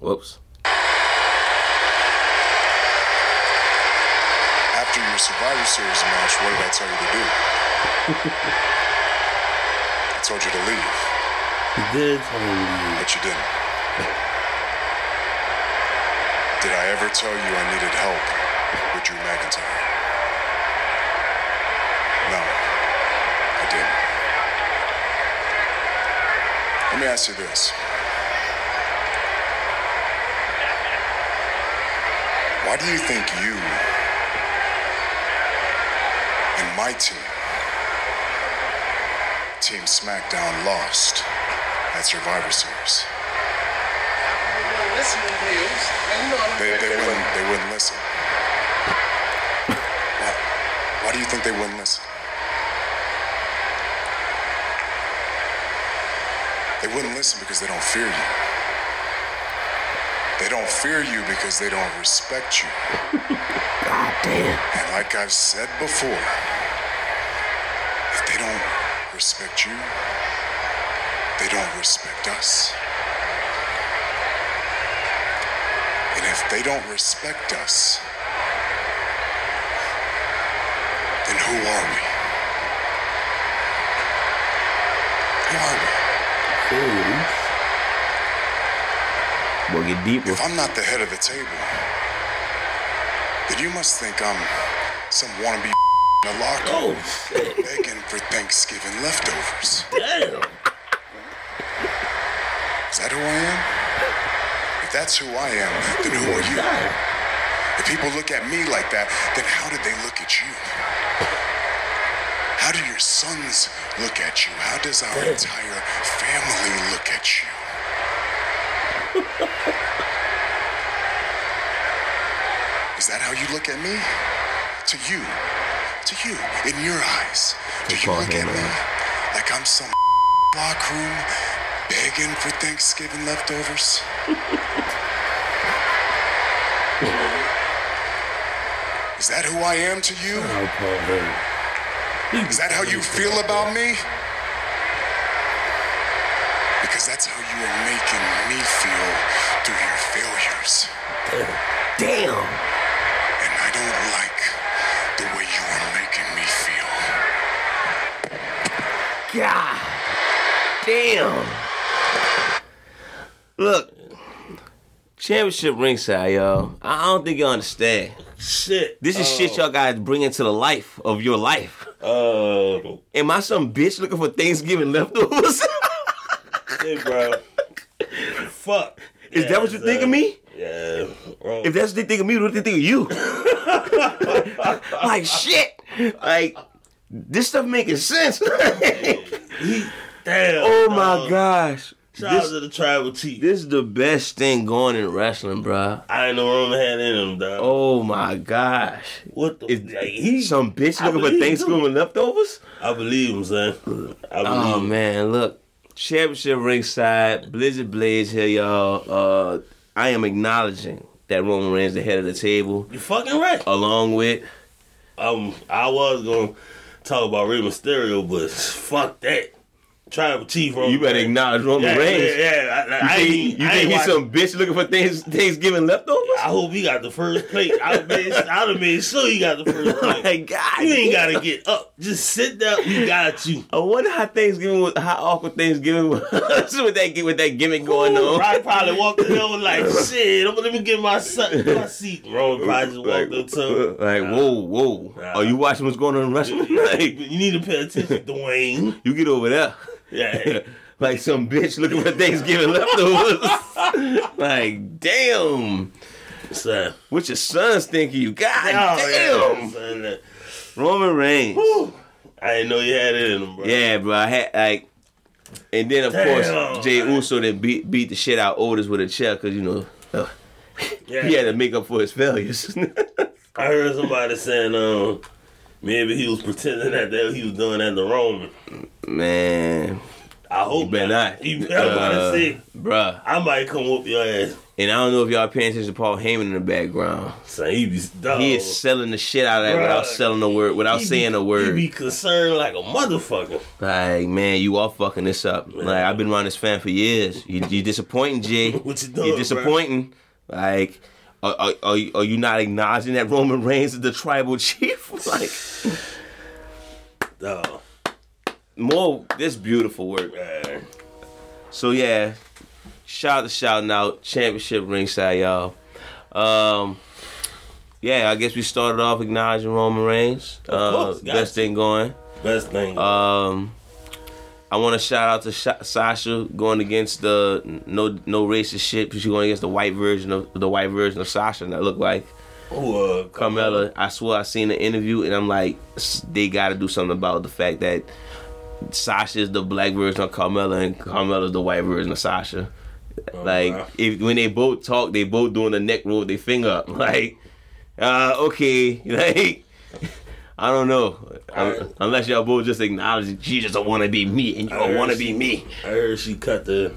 Whoops. After your Survivor Series match, what did I tell you to do? I told you to leave, He did tell me. but you didn't. Did I ever tell you I needed help with Drew McIntyre? No, I didn't. Let me ask you this. Why do you think you and my team, Team SmackDown, lost at Survivor Series? They, they, wouldn't, they wouldn't listen. Why, why do you think they wouldn't listen? They wouldn't listen because they don't fear you. They don't fear you because they don't respect you. God damn. And like I've said before, if they don't respect you, they don't respect us. And if they don't respect us, then who are we? Who are we? Boy, get deeper. If I'm not the head of the table, then you must think I'm some wannabe in a locker Oh, begging for Thanksgiving leftovers. damn. Is that who I am? If that's who I am, then who are you? If people look at me like that, then how did they look at you? How do your sons look at you? How does our entire family look at you? Is that how you look at me? To you. To you. In your eyes. Do you look at me like I'm some locker room begging for Thanksgiving leftovers? Is that who I am to you? I'll call him. Is that how you feel about me? Because that's how you are making me feel through your failures. Damn. And I don't like the way you are making me feel. God damn. Look, championship ringside, y'all. I don't think you understand. Shit. This is shit y'all guys bring into the life of your life. Uh, Am I some bitch looking for Thanksgiving leftovers? shit, bro. Fuck. Is that what you think of me? Yeah. Bro. If that's what they think of me, what do they think of you? like shit. Like this stuff making sense. Damn. oh my gosh. Shout This, to the tribal chief. this is the best thing going in wrestling, bro. I ain't know Roman had in him, dog. Oh my gosh. What the? Is like, he, some bitch I looking for Thanksgiving leftovers? I believe him, son. I oh, believe Oh him. man, look. Championship ringside, Blizzard Blaze here, y'all. Uh I am acknowledging that Roman Reigns the head of the table, You fucking right. along with Um, I was gonna talk about Rey Mysterio, but fuck that. Tribal chief. Roman you better Reigns. acknowledge Roman Yeah, Reigns. yeah, yeah. I, I, You I think, you I think he's some bitch looking for things, Thanksgiving leftovers? I hope he got the first plate. I would made, I'd have made sure he got the first oh plate. like, God, You ain't gotta get up. Just sit down. We got you. I wonder how Thanksgiving was, how awkward Thanksgiving was with that with that gimmick going on. Probably probably walked in there like, shit, I'm let me get my son, my seat. Roman probably just Like, walked up to him. like, whoa, whoa. Nah. Are you watching what's going on in wrestling? like, You need to pay attention, Dwayne. you get over there. Yeah. like some bitch looking for Thanksgiving leftovers. like, damn. Son. What your sons thinking you? God Oh, damn. yeah, son, that- Roman Reigns. Whew. I didn't know you had it in him, bro. Yeah, bro. I had like, and then of Damn. course Jey Uso then beat beat the shit out Otis with a chair because you know uh, Yeah. he had to make up for his failures. I heard somebody saying, um, maybe he was pretending that that he was doing that to Roman. Man, I hope you better not. You better Uh, say, bruh. I might come whoop your ass. And I don't know if y'all paying attention to Paul Heyman in the background. So he be dog. He is selling the shit out of that without selling a word, without be- saying a word. He be concerned like a motherfucker. Like, man, you are fucking this up. Like, I've been around this fan for years. You, you disappointing, Jey. What you doing, You're bruh? disappointing. Like, are, are, are, you, are you not acknowledging that Roman Reigns is the tribal chief? like, Dog. more this beautiful work. Man. So yeah, shout out to shouting out championship ringside, y'all. Um, yeah, I guess we started off acknowledging Roman Reigns. Of Uh, course, got best to. thing going. Best thing. Um, I want to shout out to Sha- Sasha going against the no no racist shit. Because she's going against the white version of the white version of Sasha that look like Who, uh, Carmella. I swear I seen the interview and I'm like, they got to do something about the fact that Sasha is the black version of Carmella and Carmella is the white version of Sasha. like wow. if when they both talk, they both doing the neck roll with their finger up. Like, uh, okay, like. I don't know. Alright. Unless y'all both just acknowledge she just don't want to be me and you I don't want to be me. I heard she cut the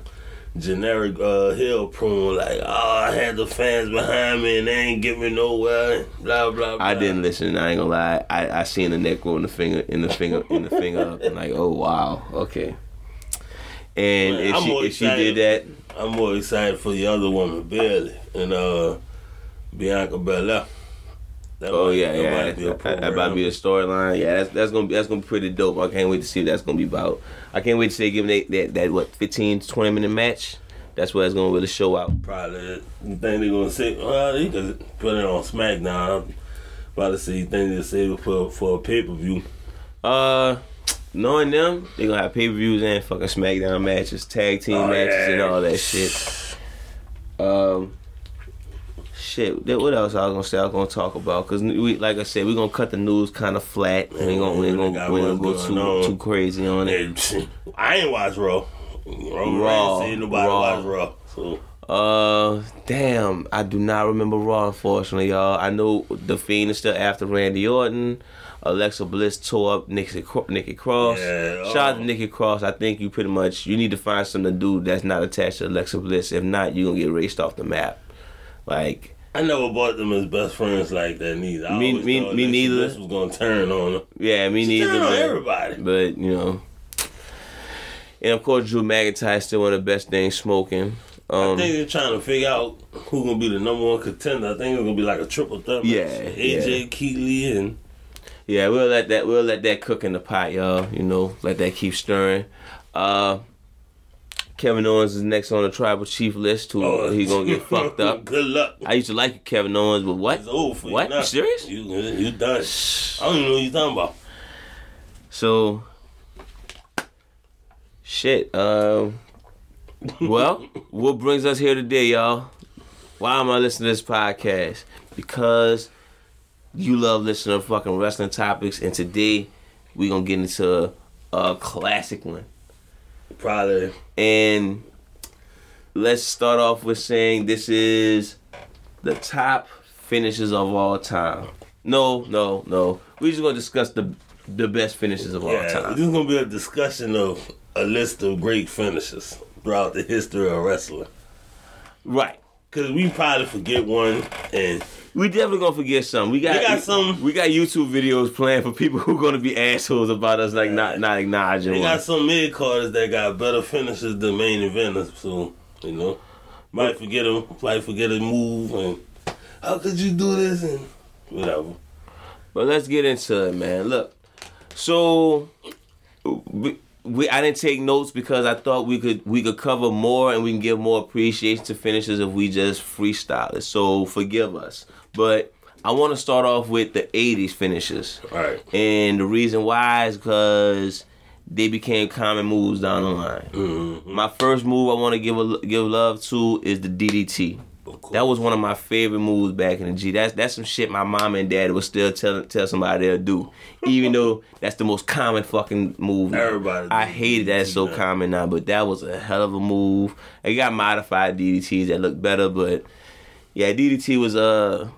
generic uh, hill promo like, oh, I had the fans behind me and they ain't get me nowhere. Blah blah. blah. I didn't listen. I ain't gonna lie. I, I seen the neck roll in the finger in the finger in the finger up. And like, oh wow, okay. And Man, if I'm she if she did that, I'm more excited for the other woman, Bayley, and uh, Bianca Belair. That oh might- yeah, that yeah, might be a that, that might be a storyline. Yeah, that's that's gonna be that's gonna be pretty dope. I can't wait to see what that's gonna be about. I can't wait to see give that that, that what 15 to 20 minute match. That's where it's gonna really show out. Probably. You think they're gonna say? Well, they could put it on SmackDown. I'm about to say, you think they'll save it for for a pay per view? Uh, knowing them, they gonna have pay per views and fucking SmackDown matches, tag team Oh, matches, yeah. and all that shit. Um, shit. What else I was gonna say? I was gonna talk about because we, like I said, we are gonna cut the news kind of flat. We ain't gonna, we ain't gonna, we ain't gonna go too on. too crazy on it. I ain't watch Raw. Raw, Reigns, ain't nobody Raw. watch Raw. So Uh, damn, I do not remember Raw. Unfortunately, y'all. I know the Fiend is still after Randy Orton. Alexa Bliss tore up Nikki, Nikki Cross. Yeah, Shout out oh. to Nikki Cross. I think you pretty much you need to find something to do that's not attached to Alexa Bliss. If not, you're gonna get raced off the map. Like, I never bought them as best friends like that neither. I Me- me- me neither. This was gonna turn on them. yeah, me neither. Turn on But, everybody. but you know, and of course, Drew McIntyre is still one of the best things smoking. I Um, think they're trying to figure out who's gonna be the number one contender. I think it's gonna be like a triple threat. Yeah, AJ, yeah. Keith Lee, and Yeah, we'll let that we'll let that cook in the pot, y'all. You know, let that keep stirring. Uh Kevin Owens is next on the tribal chief list too. Oh. He gonna get fucked up. Good luck. I used to like you, Kevin Owens, but what? It's over for What? you. You serious? You you done. I don't even know what you're talking about. So shit. Um well, what brings us here today, y'all? Why am I listening to this podcast? Because you love listening to fucking wrestling topics, and today we're gonna get into a classic one. Probably. And let's start off with saying this is the top finishes of all time. No, no, no. We're just gonna discuss the the best finishes of all time. this is gonna be a discussion of a list of great finishes throughout the history of wrestling. Right. Cause we probably forget one, and We definitely gonna forget some. We got, We got some- We got YouTube videos planned for people who gonna be assholes about us, like not not acknowledging We got some mid carders that got better finishes than main eventers. So you know, might forget them, might forget a move, and how could you do this and whatever. But let's get into it, man. Look, so we, we I didn't take notes because I thought we could we could cover more and we can give more appreciation to finishes if we just freestyle it. So forgive us, but I want to start off with the '80s finishes, All right. and the reason why is because they became common moves down the line. Mm-hmm. My first move I want to give a, give love to is the DDT. That was one of my favorite moves back in the G. That's that's some shit my mom and dad would still tell tell somebody they'll do, even though that's the most common fucking move. now. Everybody I hated that it's so common now, but that was a hell of a move. They got modified DDTs that look better, but yeah, DDT was uh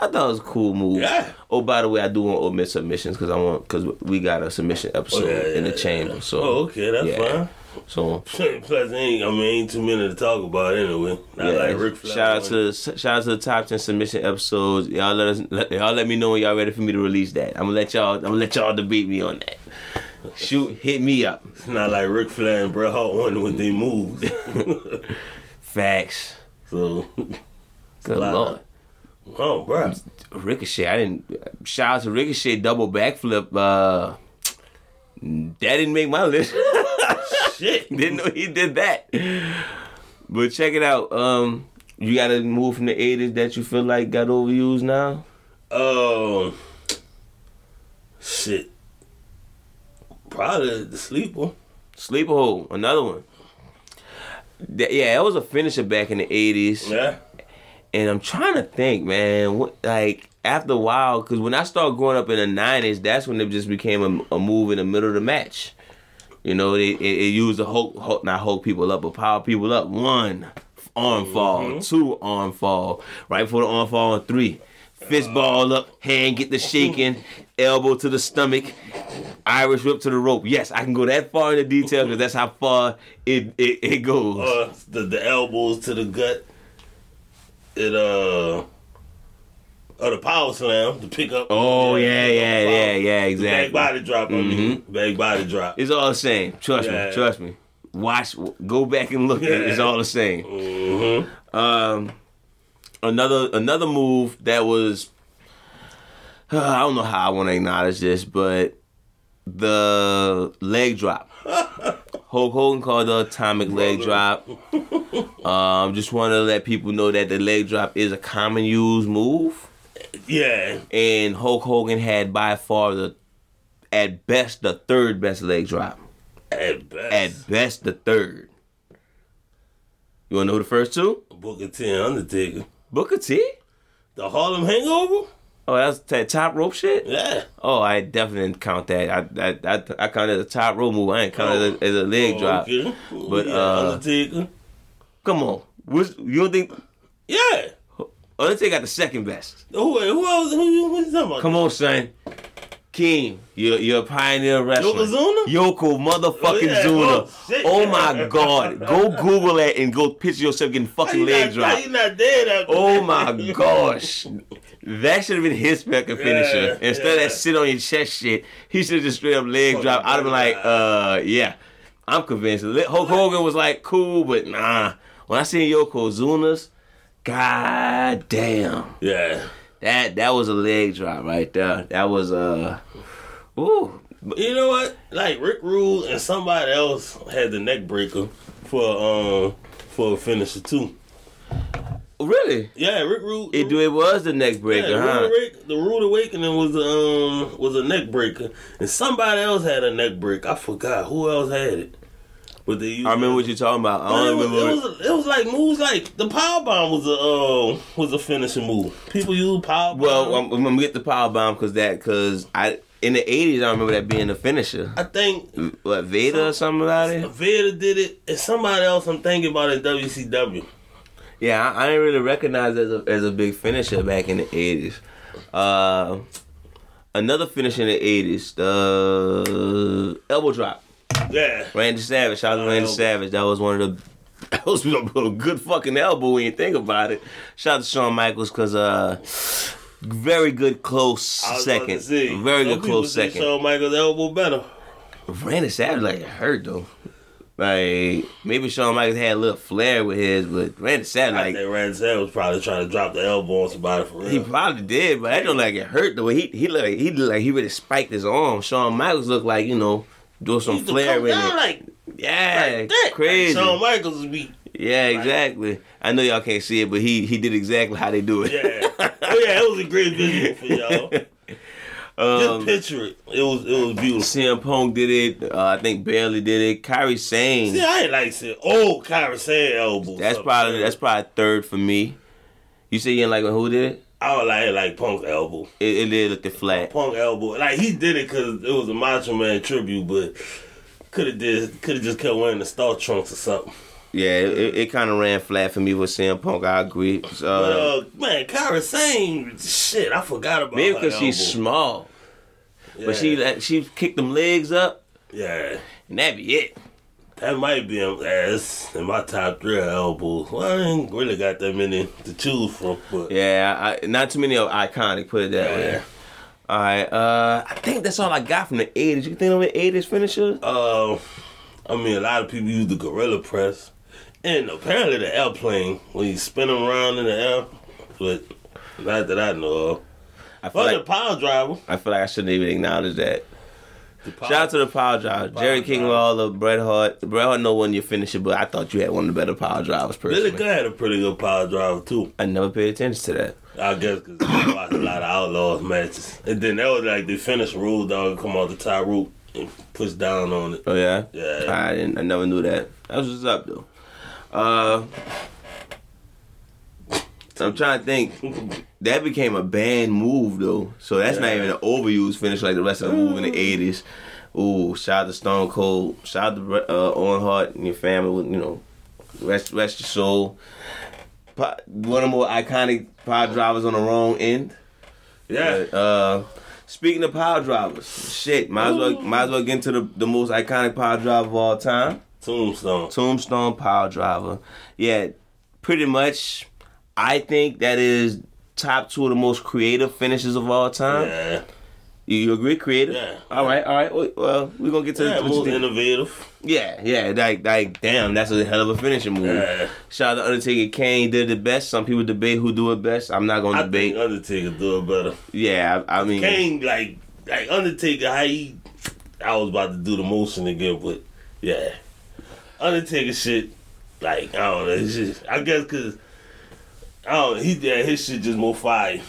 I thought it was a cool move. Yeah. Oh, by the way, I do want to omit submissions because I want because we got a submission episode Oh, yeah, in the yeah, chamber. yeah. So Oh, okay, that's yeah. fine. So Plus, ain't I mean ain't too many to talk about anyway. Not yeah, like Ric Flair. shout out to shout out to the top ten submission episodes. Y'all let us let, y'all let me know when y'all ready for me to release that. I'm gonna let y'all I'm gonna let y'all debate me on that. Shoot, hit me up. It's not like Ric Flair and Bret Hart won with their moves. Facts. so, Good lord. Oh, bro. Ricochet. I didn't shout out to Ricochet double backflip. Uh, that didn't make my list. Shit. didn't know he did that. But check it out. Um, you got a move from the '80s that you feel like got overused now. Um, shit. Probably the sleeper. Sleeper hole, another one. That- yeah, that was a finisher back in the '80s. Yeah. And I'm trying to think, man. What, like after a while, because when I started growing up in the '90s, that's when it just became a, a move in the middle of the match. You know, it, it, it used to hold, hold, not hold people up, but power people up. One arm fall, two arm fall, right before the arm fall, and three. Fist ball up, hand get the shaking, elbow to the stomach, Irish whip to the rope. Yes, I can go that far into detail because that's how far it it, it goes. Uh, the the elbows to the gut. It uh. Oh, the power slam to pick up. Oh yeah, yeah, yeah, yeah, The exactly. Back body drop. Mean, back body drop. It's all the same. Trust Yeah. me. Trust me. Watch. Go back and look. at it. It's all the same. Mm-hmm. Um, another another move that was. I don't know how I want to acknowledge this, but the leg drop. Hulk Hogan called the atomic leg drop. Um, just want to let people know that the leg drop is a common used move, Yeah. and Hulk Hogan had by far the, at best, the third best leg drop. At best. At best, the third. You want to know the first two? Booker T and Undertaker. Booker T. The Harlem Hangover. Oh, that's that top rope shit. Yeah. Oh, I definitely didn't count that. I I I, I counted the top rope move. I ain't counted it as a leg Oh, drop. okay. But, yeah, uh, Undertaker. Come on, What's, you don't think Yeah. Undertaker got the second best? Who, who else? Who, you- what you talking about? Come on, son. King, you're you're a pioneer wrestler. Yokozuna? Yoko motherfucking Oh. Zuna. Oh. Oh my god. Go Google that and go picture yourself getting fucking leg not, drop. how you not dead after Oh my gosh. That should have been his fucking finisher. Yeah, Instead of yeah. that sit on your chest shit, he should have just straight up leg Fucking drop. I'd have been like, uh, yeah. I'm convinced. Hulk Hogan was like, cool, but nah. When I seen Yokozuna's, god damn. Yeah. That that was a leg drop right there. That was uh ooh. You know what? Like Rick Rude and somebody else had the neck breaker for um for a finisher too. Really? Yeah, Rick Rude. It do it was the neck breaker, yeah, huh? Awake- the Rude Awakening was um was a neck breaker, and somebody else had a neck break. I forgot who else had it, but they. Used I remember what you're talking about. I it don't was, remember. it, what- was, it was like moves like the power bomb was a uh, was a finishing move. People use power bomb. well, I'm, I'm gonna get the power bomb because that because I in the '80s I remember that being the finisher. I think What Vader or something about it? Vader did it, and somebody else I'm thinking about in WCW. Yeah, I, I didn't really recognize as a, as a big finisher back in the '80s. Uh, another finisher in the '80s, the elbow drop. Yeah, Randy Savage, shout out to Randy elbow. Savage. That was one of the that was a good fucking elbow when you think about it. Shout out to Shawn Michaels because uh, very good close I second, very some good close second. Shawn Michaels elbow better. Randy Savage like it hurt though. Like maybe Shawn Michaels had a little flair with his, but Randy Savage I like think Randy Savage was probably trying to drop the elbow on somebody for real. he probably did, but I don't like it hurt though. He he looked like he looked like he really spiked his arm. Shawn Michaels looked like you know doing some flair down it. like, yeah, like that. crazy. Like Shawn Michaels would be. Yeah, exactly. I know y'all can't see it, but he he did exactly how they do it. Yeah. oh yeah, it was a great visual for y'all. um, Just picture it. It was it was beautiful. CM Punk did it. Uh, I think Bayley did it. Kairi Sane. See, I ain't like saying, oh, Kairi Sane elbow. That's probably that's probably third for me. You say you didn't like who did it? I like like Punk's elbow. It, it did look the flat. Punk elbow. Like he did it because it was a Macho Man tribute, but could have did could have just kept wearing the star trunks or something. Yeah, it, it, it kind of ran flat for me with CM Punk. I agree. But Uh, uh, man, Kairi Sane, shit, I forgot about maybe because she's small, Yeah. but she like, she kicked them legs up, yeah. and that be it. That might be him. As in my top three are elbows. Well, I ain't really got that many to choose from, but Yeah, I, not too many are iconic. Put it that way. All right, uh, I think that's all I got from the '80s. You think of an '80s finisher? Uh, I mean, a lot of people use the gorilla press, and apparently the airplane when you spin them around in the air. But not that I know of. I feel But the power driver. I feel like I shouldn't even acknowledge that. Shout out to the power driver, Power Jerry King. Lawler, Bret Hart. Bret Hart know when you finish it, but I thought you had one of the better power drivers. personally. Billy Gunn had a pretty good power driver too. I never paid attention to that. I guess because I watched a lot of Outlaws matches, and then that was like the finish Road Dogg come off the top rope and push down on it. Oh yeah, Yeah. I didn't. I never knew that. That was what's up though. Uh, I'm trying to think. That became a banned move though, so that's not even an overused finish like the rest of the move in the '80s. Ooh, shout out to Stone Cold, shout out to uh, Owen Hart and your family. You know, rest rest your soul. Po- One of the more iconic power drivers on the wrong end. Yeah, But, uh, speaking of power drivers, shit, might as well might as well get into the, the most iconic power driver of all time, Tombstone. Tombstone Power Driver. Yeah, pretty much. I think that is top two of the most creative finishes of all time. Yeah, You, agree, creative? Yeah. All right, all right. Well, we're gonna get to yeah, most innovative. Yeah, yeah. Like, like, damn, that's a hell of a finishing move. Yeah. Shout out to Undertaker. Kane did the best. Some people debate who do it best. I'm not gonna I debate. Undertaker do it better. yeah, I, I mean, Kane like like Undertaker how he I was about to do the motion again, but yeah, Undertaker shit like I don't know. Just I guess because I don't he yeah his shit just more fire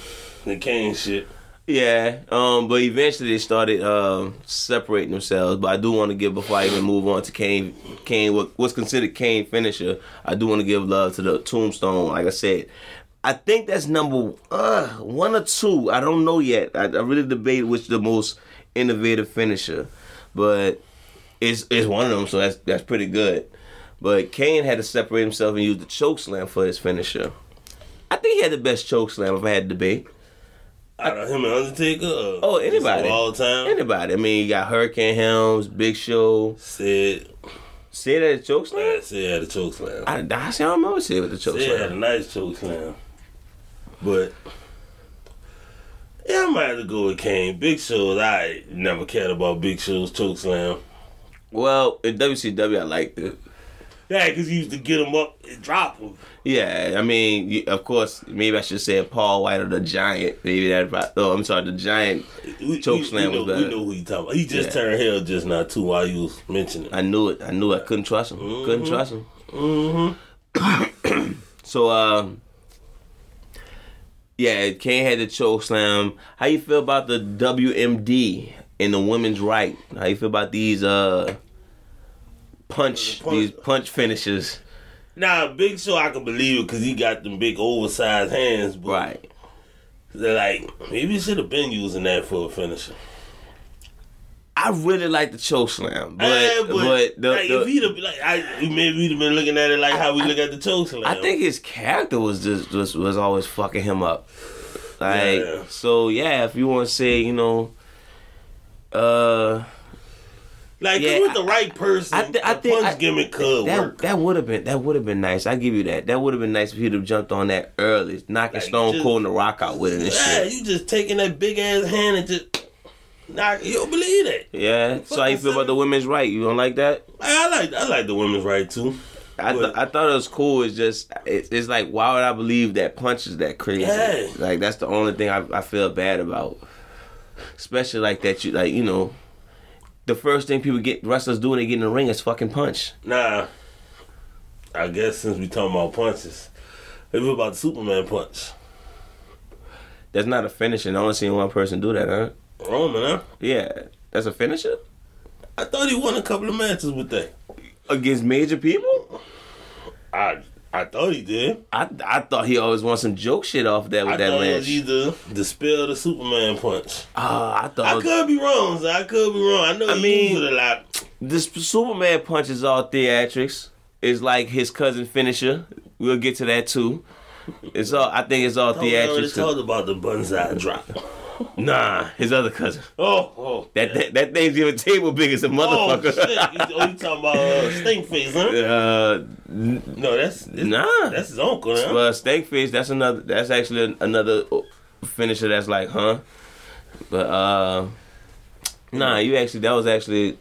than Kane shit. Yeah, um, but eventually they started um, separating themselves. But I do want to give before I even move on to Kane, Kane, what, what's considered Kane finisher. I do want to give love to the Tombstone. Like I said, I think that's number uh, one or two. I don't know yet. I, I really debate which the most innovative finisher, but it's it's one of them. So that's that's pretty good. But Kane had to separate himself and use the choke slam for his finisher. I think he had the best choke slam if I had to be. debate. Out of him and Undertaker. Or Oh, anybody. of all time. Anybody. I mean, you got Hurricane Helms, Big Show. Sid, Say that choke slam? man, Sid had a choke slam. I, I, see, I don't remember Sid with the choke Sid had a nice choke slam, but. Yeah, I might have to go with Kane. Big Show's I never cared about Big Show's choke slam. Well, in WCW, I liked it. Yeah, because he used to get him up and drop him. Yeah, I mean, you- of course, maybe I should say Paul White or the Giant. Maybe that. Oh, I'm sorry, the Giant. We, Choke slam was better. We know who you talking about. He just Yeah. turned heel just now too while you was mentioning. I knew it. I knew I couldn't trust him. Couldn't trust him. Mm-hmm. So, um, yeah, Kane had the choke slam. How you feel about the WMD and the women's right? How you feel about these uh punch, punch- these punch finishes? Nah, Big Show I can believe it because he got them big oversized hands. But Right. They're like maybe he should have been using that for a finisher. I really like the choke slam, but Eh, but, the, like, the- if he'd have like, I, maybe we'd have been looking at it like how we look at the choke slam. I think his character was just was, was always fucking him up. Like Yeah. so, yeah. If you want to say, you know, uh, like yeah, with the right person, I I the think punch I- gimmick could that work. that would have been that would have been nice. I give you that. That would have been nice if you'd have jumped on that early, knocking Like, Stone just- Cold and the Rock out with it and yeah, shit. you just taking that big ass hand and just knock. You don't believe that? Yeah. So how you feel about the women's right? You don't like that? I like I like the women's right too. I, th- I thought it was cool. It's just it, it's like why would I believe that punch is that crazy? Yeah. Like that's the only thing I, I feel bad about. Especially like that you like you know, the first thing people get wrestlers do when they get in the ring is fucking punch. Nah, I guess since we talking about punches, maybe about the Superman punch. That's not a finisher. I only seen one person do that, huh? Roman, huh? Yeah, that's a finisher I thought he won a couple of matches with that. against major people. I I thought he did. I I thought he always won some joke shit off that with I that thought it match. was either the spell the Superman punch. Ah, I thought I was- could be wrong, so I could be wrong. I know I he mean- used it a lot. this Superman punch is all theatrics. It's like his cousin finisher. We'll get to that too. It's all. I think it's all We already theatrics. talked about the Banzai Drop. Nah, his other cousin. Oh, oh. That that, that Thanksgiving table big as a motherfucker. Oh, shit. Oh, you talking about uh, Stinkface, huh? uh, No, that's nah. that's his uncle, huh? Well, Steakfish, that's another. That's actually another finisher. That's like, huh? But uh, nah, you actually that was actually.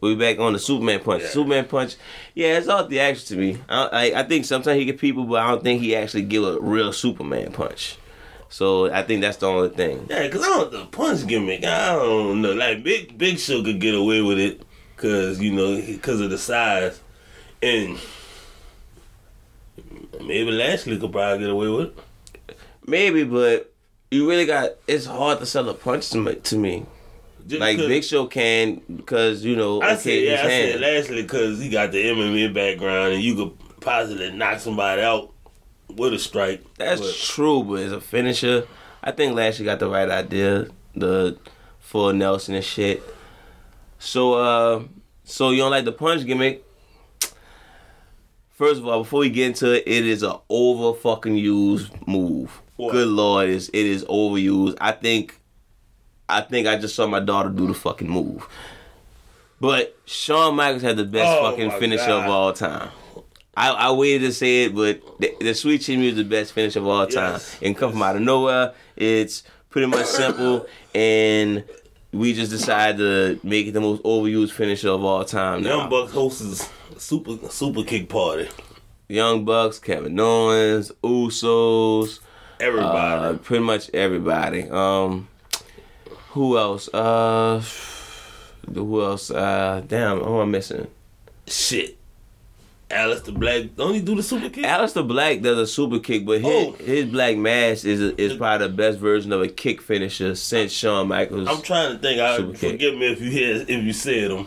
We back on the Superman punch. Yeah. Superman punch, yeah, it's all the action to me. I, I I think sometimes he get people, but I don't think he actually give a real Superman punch. So I think that's the only thing. Yeah, cause I don't the punch gimmick. I don't know. Like Big Big Show could get away with it, cause you know, cause of the size, and maybe Lashley could probably get away with it. Maybe, but you really got. It's hard to sell a punch to me. To me. Just Like Big Show can because you know. I said, yeah, I said hand. Lashley because he got the MMA background, and you could possibly knock somebody out with a strike. That's But- true, but as a finisher, I think Lashley got the right idea. The full Nelson and shit. So, uh, so you don't like the punch gimmick? First of all, before we get into it, it is a over fucking used move. What? Good lord, it's, it is overused. I think, I think I just saw my daughter do the fucking move. But Shawn Michaels had the best Oh, fucking finisher God. of all time. I, I waited to say it, but the, the Sweet Chin is the best finish of all time. Yes. And come from out of nowhere. It's pretty much simple, and we just decided to make it the most overused finisher of all time. Now. Young Bucks hosts a super super kick party. Young Bucks, Kevin Owens, Usos, Everybody. uh, pretty much everybody. Um, who else? Uh, who else? Uh, damn, who am I missing? Shit. Aleister Black, don't he do the super kick? Aleister Black does a super kick, but his, Oh. his Black Mass is is probably the best version of a kick finisher since Shawn Michaels. I'm trying to think. I, Super kick. me if you hear if you said him.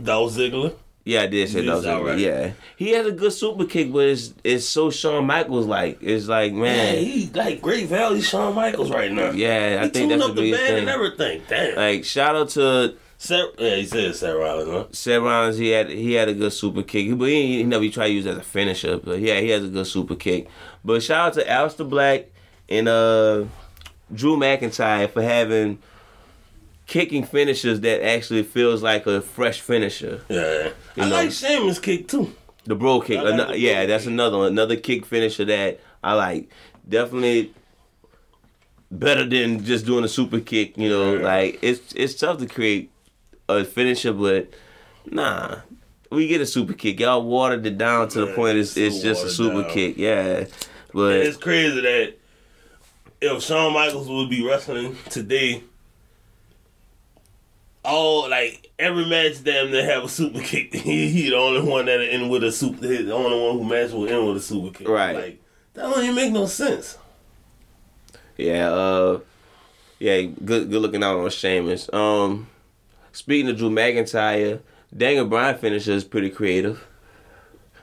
Dolph Ziggler. yeah, I did say that. Was alright. Yeah, he has a good super kick, but it's it's so Shawn Michaels like. It's like Man, man, he like Great Valley Shawn Michaels right now. yeah, I he think tuned that's up the biggest band and thing. everything. Damn. Like shout out to Sarah, yeah, he said Seth Rollins, huh? Seth Rollins, he had he had a good super kick, but he, he never he tried to use it as a finisher. But yeah, he has a good super kick. But shout out to Aleister Black and uh, Drew McIntyre for having kicking finishers that actually feels like a fresh finisher. Yeah. You I know. like Sheamus kick too. The bro kick, like the yeah, bro that's another one, another kick finisher that I like. Definitely better than just doing a super kick. You know, Yeah. like it's it's tough to create a finisher, but nah, we get a super kick. Y'all watered it down to the Yeah, point it's it's just a super down. kick. Yeah, but And it's crazy that if Shawn Michaels would be wrestling today, all like every match damn near have a super kick. he, he the only one that end with a super. He the only one who match will end with a super kick. Right. Like that don't even make no sense. Yeah, uh yeah, good good looking out on Sheamus. Um speaking of Drew McIntyre, Daniel Bryan finisher is pretty creative.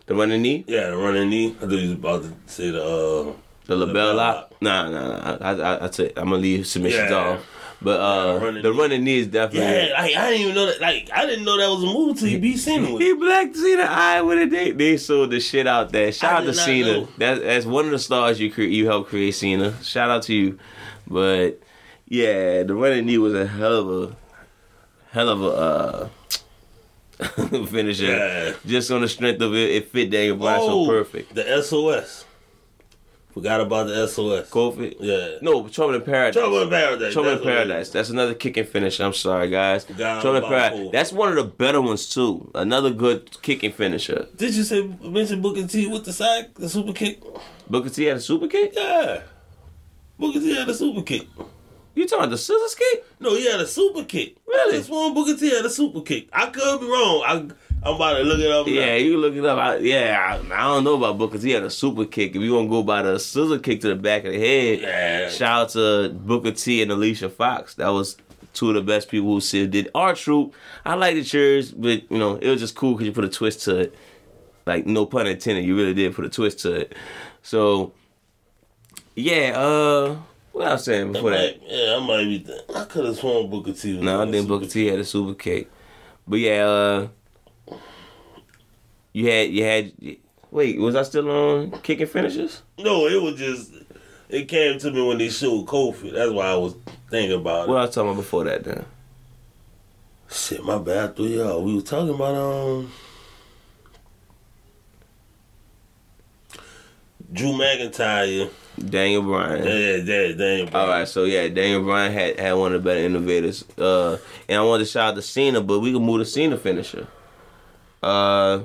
The running knee, Yeah, the running knee. I thought you was about to say the. uh the LeBell Lock. Nah, nah, nah. I I I t- I'm gonna leave submissions Yeah. off. But uh Yeah, running the knee. running knee is definitely Yeah, like I didn't even know that. Like I didn't know that was a move till you beat Cena with. He blacked black Cena eye with it. They they sold the shit out there. Shout out to Cena. know. That, that's one of the stars you cre- you helped create Cena. Shout out to you. But yeah, the running knee was a hell of a hell of a uh, finisher. Yeah. Just on the strength of it, it fit Daniel Bryan Oh, so perfect. The SOS. Forgot about the SOS. Kofi. Yeah. No, Trouble in Paradise. Trouble in Paradise. Trouble in that's what it Paradise. That's another kicking finish. I'm sorry, guys. Trouble in Paradise. That's one of the better ones too. Another good kicking finisher. Did you say mention Booker T with the side, the super kick? Booker T had a super kick. Yeah. Booker T had a super kick. You talking about the scissors kick? No, he had a super kick. Really? This one Booker T had a super kick. I could be wrong. I, I'm about to look it up. now. Yeah, you can look it up. I, yeah, I, I don't know about Booker T. He had a super kick. If you want to go by the scissor kick to the back of the head, Yeah. shout out to Booker T and Alicia Fox. That was two of the best people who still did our troop. I like the cheers, but you know it was just cool because you put a twist to it. Like no pun intended, you really did put a twist to it. So yeah, uh, what I was saying before that. might, yeah, I might be. Th- I could have sworn Booker T. Was No, I think Booker T had a super kick. But yeah, uh you had you had wait, was I still on kicking finishes? No, it was just. It came to me when they showed Kofi. That's why I was thinking about What it. I was talking about before that then? Shit, my bad. I threw you out. We were talking about um. Drew McIntyre. Daniel Bryan. Yeah, yeah, damn. All right, so yeah, Daniel Bryan had, had one of the better innovators. Uh, and I wanted to shout out to Cena, but we can move to Cena finisher. Uh,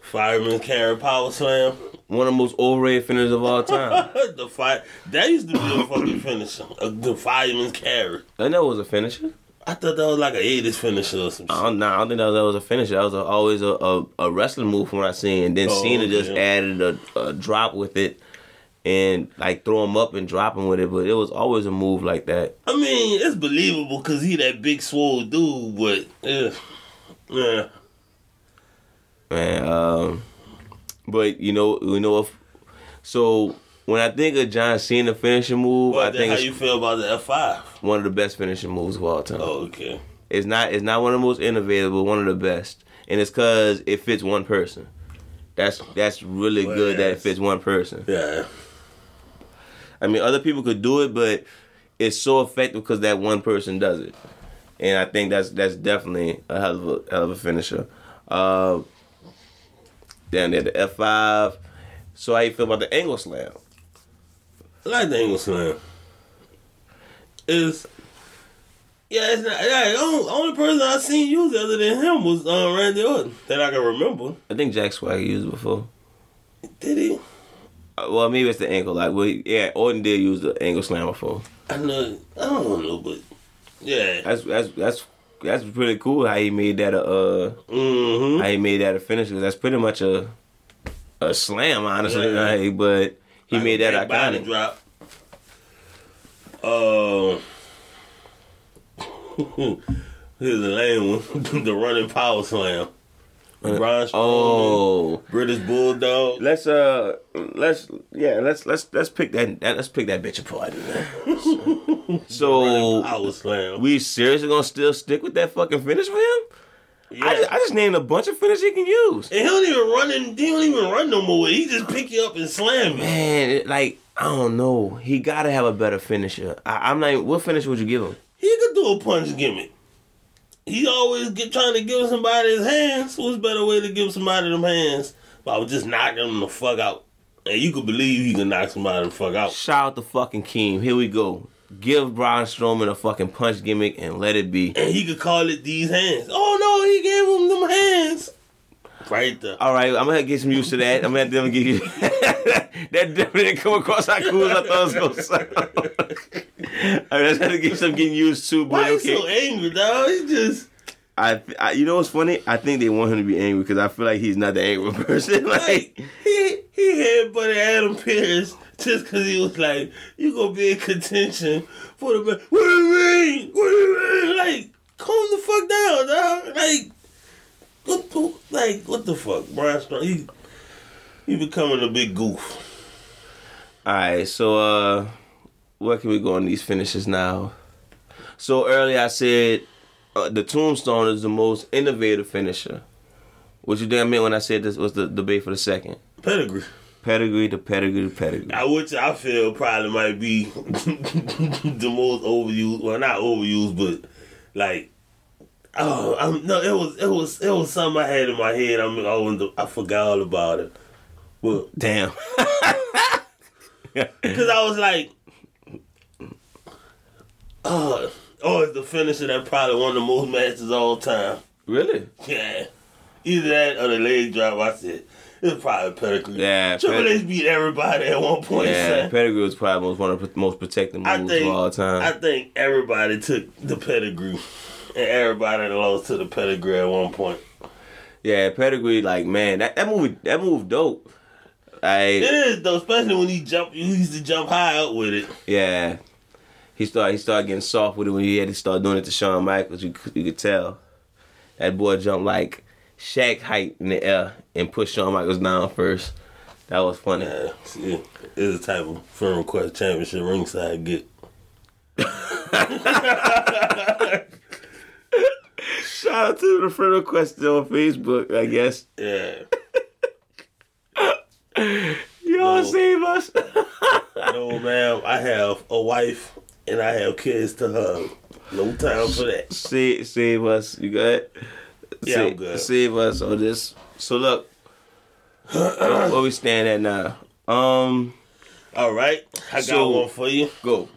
Fireman carry power slam. one of the most overrated finishers of all time. the fire that used to be a fucking finisher. The fireman carry. I know it was a finisher. I thought that was like an 80s finisher or some shit. I don't, nah, I don't think that was, that was a finisher. That was a, always a, a, a wrestling move from what I seen. And then Oh, Cena just added a, a drop with it and like throw him up and drop him with it. But it was always a move like that. I mean, it's believable because he that big swole dude, but yeah, yeah. man. Um, but you know, you know, if so when I think of John Cena finishing move, But I think how you feel about the F five? one of the best finishing moves of all time. Oh, okay. It's not it's not one of the most innovative, but one of the best, and it's because it fits one person. That's that's really Well, good that it fits one person. Yeah. I mean, other people could do it, but it's so effective because that one person does it, and I think that's that's definitely a hell of a hell of a finisher. Uh, down there, the F five. So how you feel about the angle slam? I like the English slam. Is yeah, it's not. Yeah, the only, only person I seen use other than him was um, Randy Orton that I can remember. I think Jack Swagger used it before. Did he? Well, maybe it's the ankle. Like, well, yeah, Orton did use the angle slam before. I know. I don't know, but yeah. That's that's that's that's pretty cool how he made that a uh, Mm-hmm. how he made that a finish 'cause that's pretty much a a slam, honestly. Yeah. Like, but he made that body iconic. drop. Uh, here's the lame one: the running power slam. Braun Strowman, Oh, British Bulldog. let's uh, let's yeah, let's let's let's pick that, that let's pick that bitch apart. Running so power slam. we seriously gonna still stick with that fucking finish for him? yeah. I, just, I just named a bunch of finishes he can use. and he don't even run in, he don't even run no more. He just pick you up and slam you. Man, it, like I don't know, he gotta have a better finisher. I, I'm not. even- What finish would you give him? He could do a punch gimmick. He always get trying to give somebody his hands. What's better way to give somebody them hands? But I was just knocking them the fuck out. And you could believe he can knock somebody the fuck out. Shout out to fucking Keem. Here we go. Give Braun Strowman a fucking punch gimmick and let it be. And he could call it these hands. Oh no, he gave him them hands. Right there. All right, I'm gonna get some used to that. I'm gonna have to give you that definitely didn't come across how cool as I thought it was gonna sound. I just have to get some getting used to, but Why okay. so angry, dog? He just I, I, you know what's funny? I think they want him to be angry because I feel like he's not the angry person. like like, he he headbutted Adam Pearce just because he was like, "You gonna be in contention for the belt." What do you mean? What do you mean? Like, calm the fuck down, dog. Like, what the like what the fuck, Brian Strong? He he becoming a big goof. all right, so uh, where can we go on these finishes now? So early I said uh, the Tombstone is the most innovative finisher. What you think I meant when I said this was the debate for the second? Pedigree. Pedigree to pedigree to pedigree. I which I feel probably might be the most overused. Well, not overused, but like, oh, I'm, no, it was it was it was something I had in my head. I'm I, was, I forgot all about it, but Damn. because I was like, oh, oh, it's the finisher that probably won the most matches all time. really? Yeah, either that or the leg drop. I said. It's probably pedigree. Yeah, Triple H beat everybody at one point. Yeah, son. pedigree was probably most, one of the most protected I moves think of all time. I think everybody took the pedigree, and everybody lost to the pedigree at one point. yeah, pedigree. Like man, that, that movie, that move dope. Like It is though, especially when he jump. He used to jump high up with it. yeah, he started he started getting soft with it when he had to start doing it to Shawn Michaels. You you could tell that boy jumped like Shaq height in the air and pushed Shawn Michaels down first. That was funny. Yeah, see, it's a type of firm request championship ringside get. Shout out to the friend request on Facebook. I guess Yeah, y'all No. save us. no, ma'am. I have a wife and I have kids to hug. No time for that. Save, save us. You good? Yeah, save, I'm good. Save us on this. So look, where we stand at now? Um, All right, I got one for you. go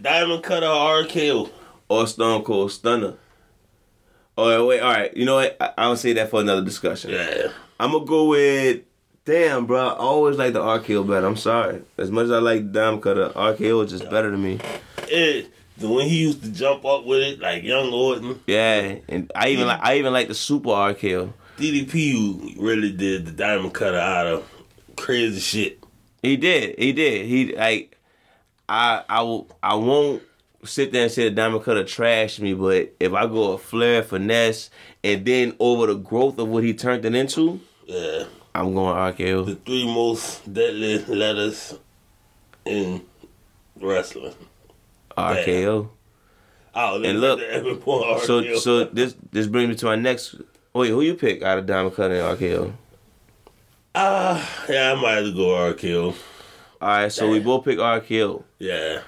Diamond Cutter or RKO. or Stone Cold Stunner. Oh wait, all right. You know what? I, I'll say that for another discussion. Yeah. I'm gonna go with. Damn, bro. I always like the RKO better. I'm sorry. As much as I like Diamond Cutter, RKO is just better to me. It, the when he used to jump up with it like young Orton, Yeah, and I even like I even like the Super RKO. DDP really did the Diamond Cutter out of crazy shit. He did. He did. He like I I will I won't sit there and say the diamond cutter trashed me, but if I go a flair finesse and then over the growth of what he turned it into, Yeah. I'm going RKO. The three most deadly letters in wrestling. RKO. Oh, And look, So so this this brings me to my next wait, who you pick out of diamond cutter and RKO? Ah, yeah, I might have to go RKO. Alright, so we both pick RKO. Yeah.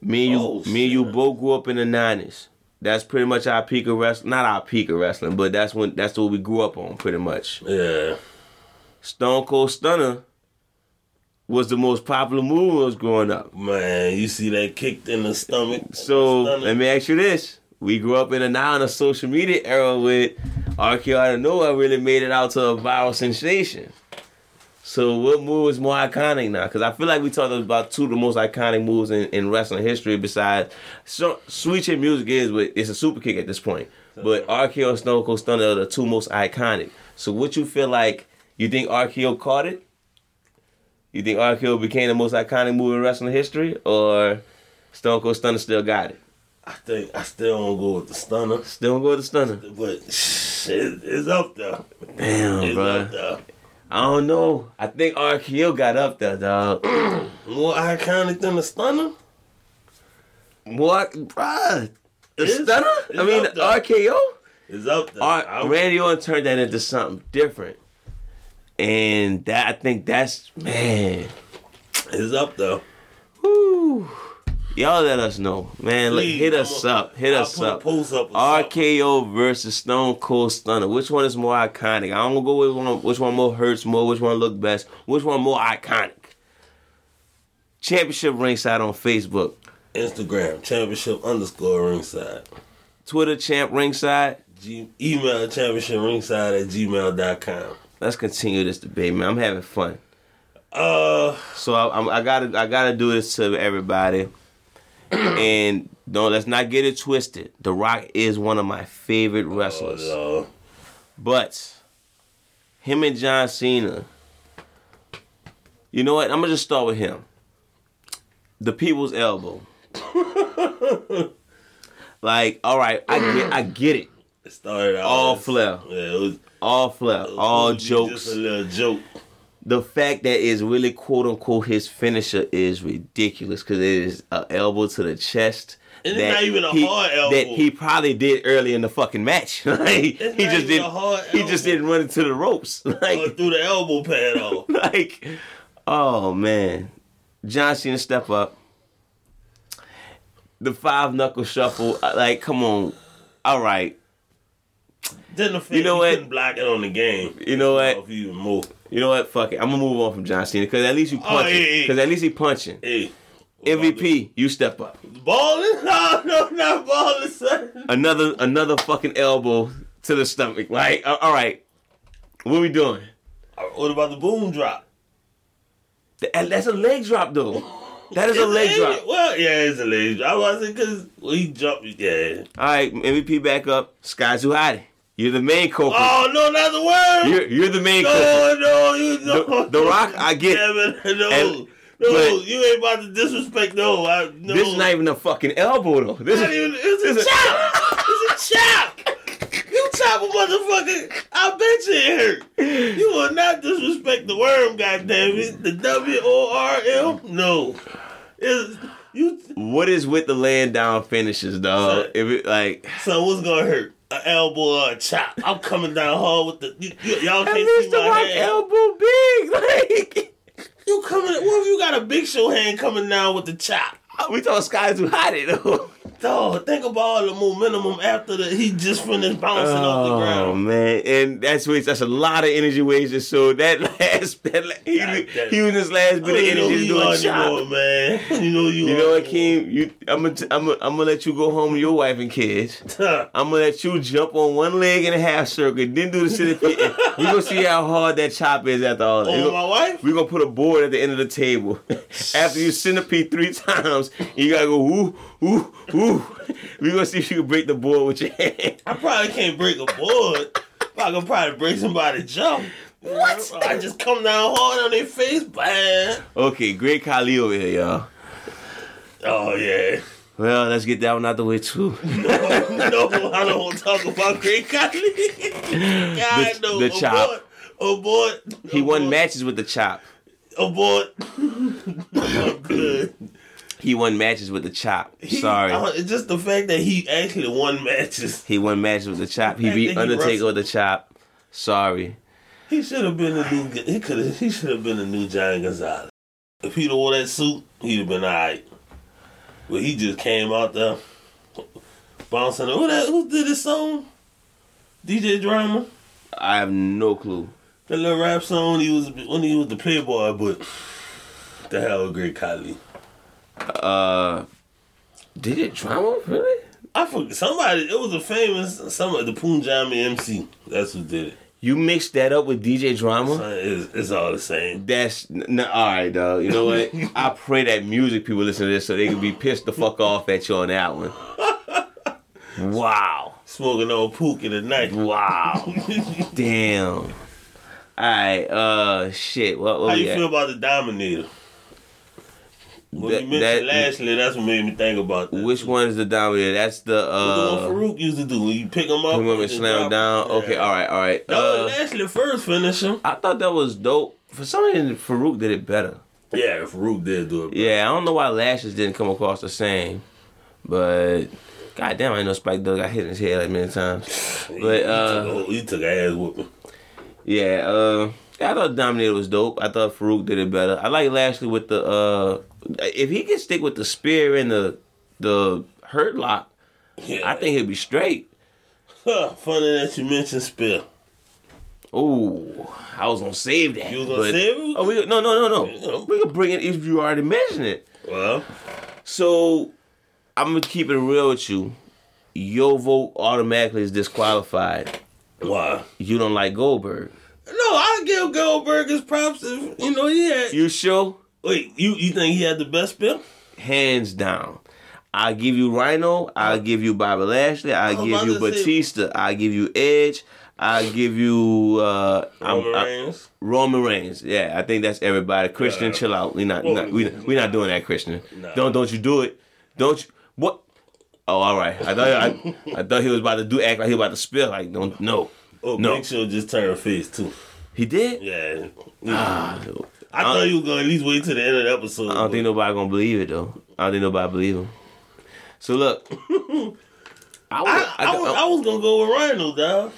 Me and you Oh, me and you both grew up in the nineties. That's pretty much our peak of wrestling. Not our peak of wrestling, but that's when that's what we grew up on, pretty much. Yeah. Stone Cold Stunner was the most popular move when I was growing up. Man, you see that kicked in the stomach. So let me ask you this: We grew up in a now in a social media era with RKO out of nowhere really made it out to a viral sensation. So what move is more iconic now? Because I feel like we talked about two of the most iconic moves in, in wrestling history. Besides, so, Sweet Chin Music is, but it's a super kick at this point. But RKO and Stone Cold Stunner are the two most iconic. So what you feel like? You think RKO caught it? You think RKO became the most iconic move in wrestling history, or Stone Cold Stunner still got it? I think I still don't go with the stunner, Still gonna go with the Stunner. but shit, it's up there. Damn, It's bro. up there. I don't know. I think RKO got up there, dog. More iconic than the stunner. What, bruh? The It's- Stunner? I mean. RKO? It's up there. R- Randy Orton turned that into something different. And that I think that's man. is up though. Whoo. Y'all let us know, man. Please, hit us I'ma- up. Hit I'll us a up. up or something. RKO versus Stone Cold Stunner. Which one is more iconic? I'm gonna go with one. Which one more hurts more? Which one look best? Which one more iconic? Championship ringside on Facebook. Instagram championship underscore ringside. Twitter champ ringside. G- email championship ringside at gmail.com. Let's continue this debate, man. I'm having fun. Uh, So I, I'm, I gotta I gotta do this to everybody. and don't let's not get it twisted. The Rock is one of my favorite wrestlers. uh, But him and John Cena, you know what? I'm gonna just start with him. The people's elbow. like, all right, I get I get it. it started out All flair. Yeah, it was All flair, all jokes. Just a little joke. the fact that it's really quote unquote his finisher is ridiculous because it is an elbow to the chest. And it's that not even a he, hard elbow. That he probably did early in the fucking match. like, he not just didn't. He just didn't run into the ropes. Or Like, threw the elbow pad off. like, oh man, John Cena step up. The five knuckle shuffle. uh, Like, come on. All right. The fact You know what? couldn't block it on the game. You know what? Even more. You know what? Fuck it. I'm gonna move on from John Cena because at least you Oh, punching. Because at least he punching. Hey. MVP, you step up. Balling? No, no, not balling, son. another another fucking elbow to the stomach. Like, a- uh, all right, what are we doing? Uh, what about the boom drop? Th- uh, That's a leg drop though. That is a leg drop. Well, yeah, it's a leg drop. I wasn't because well, he jumped. Yeah. All right, MVP back up. Sky's Scotty 2 Hotty. You're the main culprit. Oh no, not the word. You're you're the main culprit. no, no, you no. The- The Rock, I get- it, no, And- no, but- you ain't about to disrespect. No, I, no. This is not even a fucking elbow though. This Not is even, it's a is- chop. It's a chop. You chop a motherfucker. I bet you it hurt. You will not disrespect the worm, goddamn it. The W O R M. No, it's you. what is with the laying down finishes, dog? Son. If it like So what's gonna hurt? An elbow or a chop? I'm coming down hard with the. You, you, y'all at can't see my hand. elbow big. Like You coming? What if you got a big show hand coming down with the chop? we thought Sky too hot it though. Dog, think about all the momentum after the he just finished bouncing off the ground. Oh man, and that's waste. That's a lot of energy wasted. So that last, that la- he, he was his last bit of oh, even know who energy to you do a chop. man. You know you. You know what. Keem? You, I'm gonna, I'm gonna, I'm gonna let you go home with your wife and kids. I'm gonna let you jump on one leg in a half circle, then do the centipede. we gonna see how hard that chop is after all Oh, gonna- my wife? We're gonna put a board at the end of the table. After you centipede three times, you gotta go woo, woo, woo. We gonna see if you can break the board with your hand. I probably can't break a board. but I can probably break somebody's jump. What? I just come down hard on their face, man. Okay, great Khali over here, y'all. Oh yeah. Well, let's get that one out the way too. no, I don't want to talk about Great Khali. God, The- no. the abort, chop. Abort. He won matches with the chop. Abort. I'm good. He won matches with the chop. He- Sorry. uh, just the fact that he actually won matches. He won matches with the chop. He beat that he Undertaker with the chop. Sorry. He should have been a new. He could have. He should have been a new Giant Gonzalez. If he'd have wore that suit, he'd have been alright. But he just came out there bouncing. Who that? Who did this song? DJ Drama. I have no clue. That little rap song. He was when he was the Playboy, but the hell Great Khali. Uh, did it drama really? I forget somebody. It was a famous some of the Punjabi MC. That's who did it. You mixed that up with DJ Drama. It's, it's all the same. That's n- all right, dog. You know what? I pray that music people listen to this so they can be pissed the fuck off at you on that one. Wow. Smoking on pook in the night. Wow. Damn. All right. Uh, shit. What? what How you at? feel about the Dominator? That- you mentioned that- Lashley, that's what made me think about that. Which one is the dominator? That's the What the uh. one Faarooq used to do when you pick him up, Him up and slam him down. Okay. All right. All right. That was Uh, Lashley first finish him. I thought that was dope. For some reason, Faarooq did it better. Yeah, Faarooq did do it. Better. Yeah, I don't know why Lashes didn't come across the same, but goddamn, I didn't know Spike Dog got hit in his head like many times. But uh, he, took, a- he took ass whooping. yeah, uh, I thought Dominator was dope. I thought Faarooq did it better. I like Lashley with the uh, if he can stick with the spear and the the hurt lock, Yeah. I think he'll be straight. Huh, funny that you mentioned spear. Ooh, I was gonna save that. You was gonna but- save it? Oh, we no no no Yeah. no. We can bring it if you already mentioned it. Well, So I'm gonna keep it real with you. Your vote automatically is disqualified. why? You don't like Goldberg. No, I give Goldberg his props. If, you know, he had. You sure? Wait, you you think he had the best Spill? Hands down. I'll give you Rhino. I'll give you Bobby Lashley. I'll give you say- Batista. I'll give you Edge. I'll give you uh, Roman I- Reigns. Roman Reigns. Yeah, I think that's everybody. Christian, Yeah. chill out. We not, Well, not we we not doing that, Christian. Nah. Don't don't you do it. Don't you what? Oh, all right. I thought I, I thought he was about to do act like he was about to spill. Like don't no. Oh, No. Big Show just turned face too. He did. Yeah. Ah, I thought you were gonna at least wait till the end of the episode. I don't think nobody gonna believe it though. I don't think nobody believe him. So look, I, was, I, I, was, I was gonna go with Rhino, dog.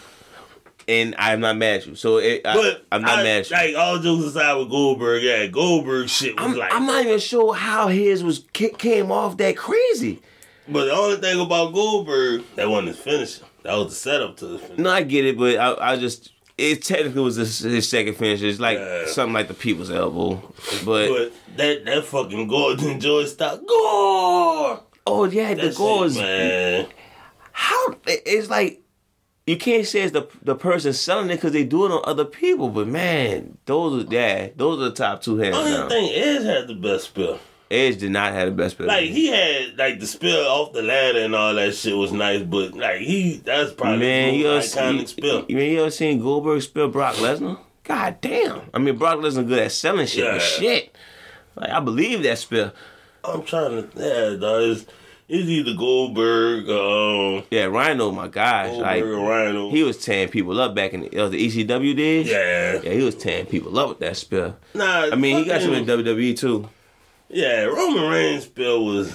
and I'm not mad at you. So it, I, But I'm not I, mad at you. Like all jokes aside with Goldberg, yeah, Goldberg shit was I'm, like. I'm not even sure how his was came off that crazy. But the only thing about Goldberg, that wasn't his finisher. That was the setup to the finish. No, I get it, but I, I just it technically was his, his second finish. It's like Yeah. something like the people's elbow, but, But that that fucking Gordon Joy style, Gore. oh yeah, the That goal shit, is man. how it's like you can't say it's the the person selling it because they do it on other people. But man, those are yeah, those are the top two hands I down. think Edge had the best spill. Edge did not have the best build. Like he had like the spill off the ladder and all that shit was nice, but like he that's probably man, you ever, iconic you, spill. you, you ever seen Goldberg spill Brock Lesnar? God damn! I mean, Brock Lesnar good at selling shit, but Yeah. shit, like I believe that spill. I'm trying to yeah, dog. It's, it's either Goldberg, um, Yeah, Rhino, my gosh, Goldberg like or Rhino. he was tearing people up back in the, uh, the ECW days. yeah. Yeah, he was tearing people up with that spill. Nah, I mean, he got some in WWE too. Yeah, Roman Reigns spill was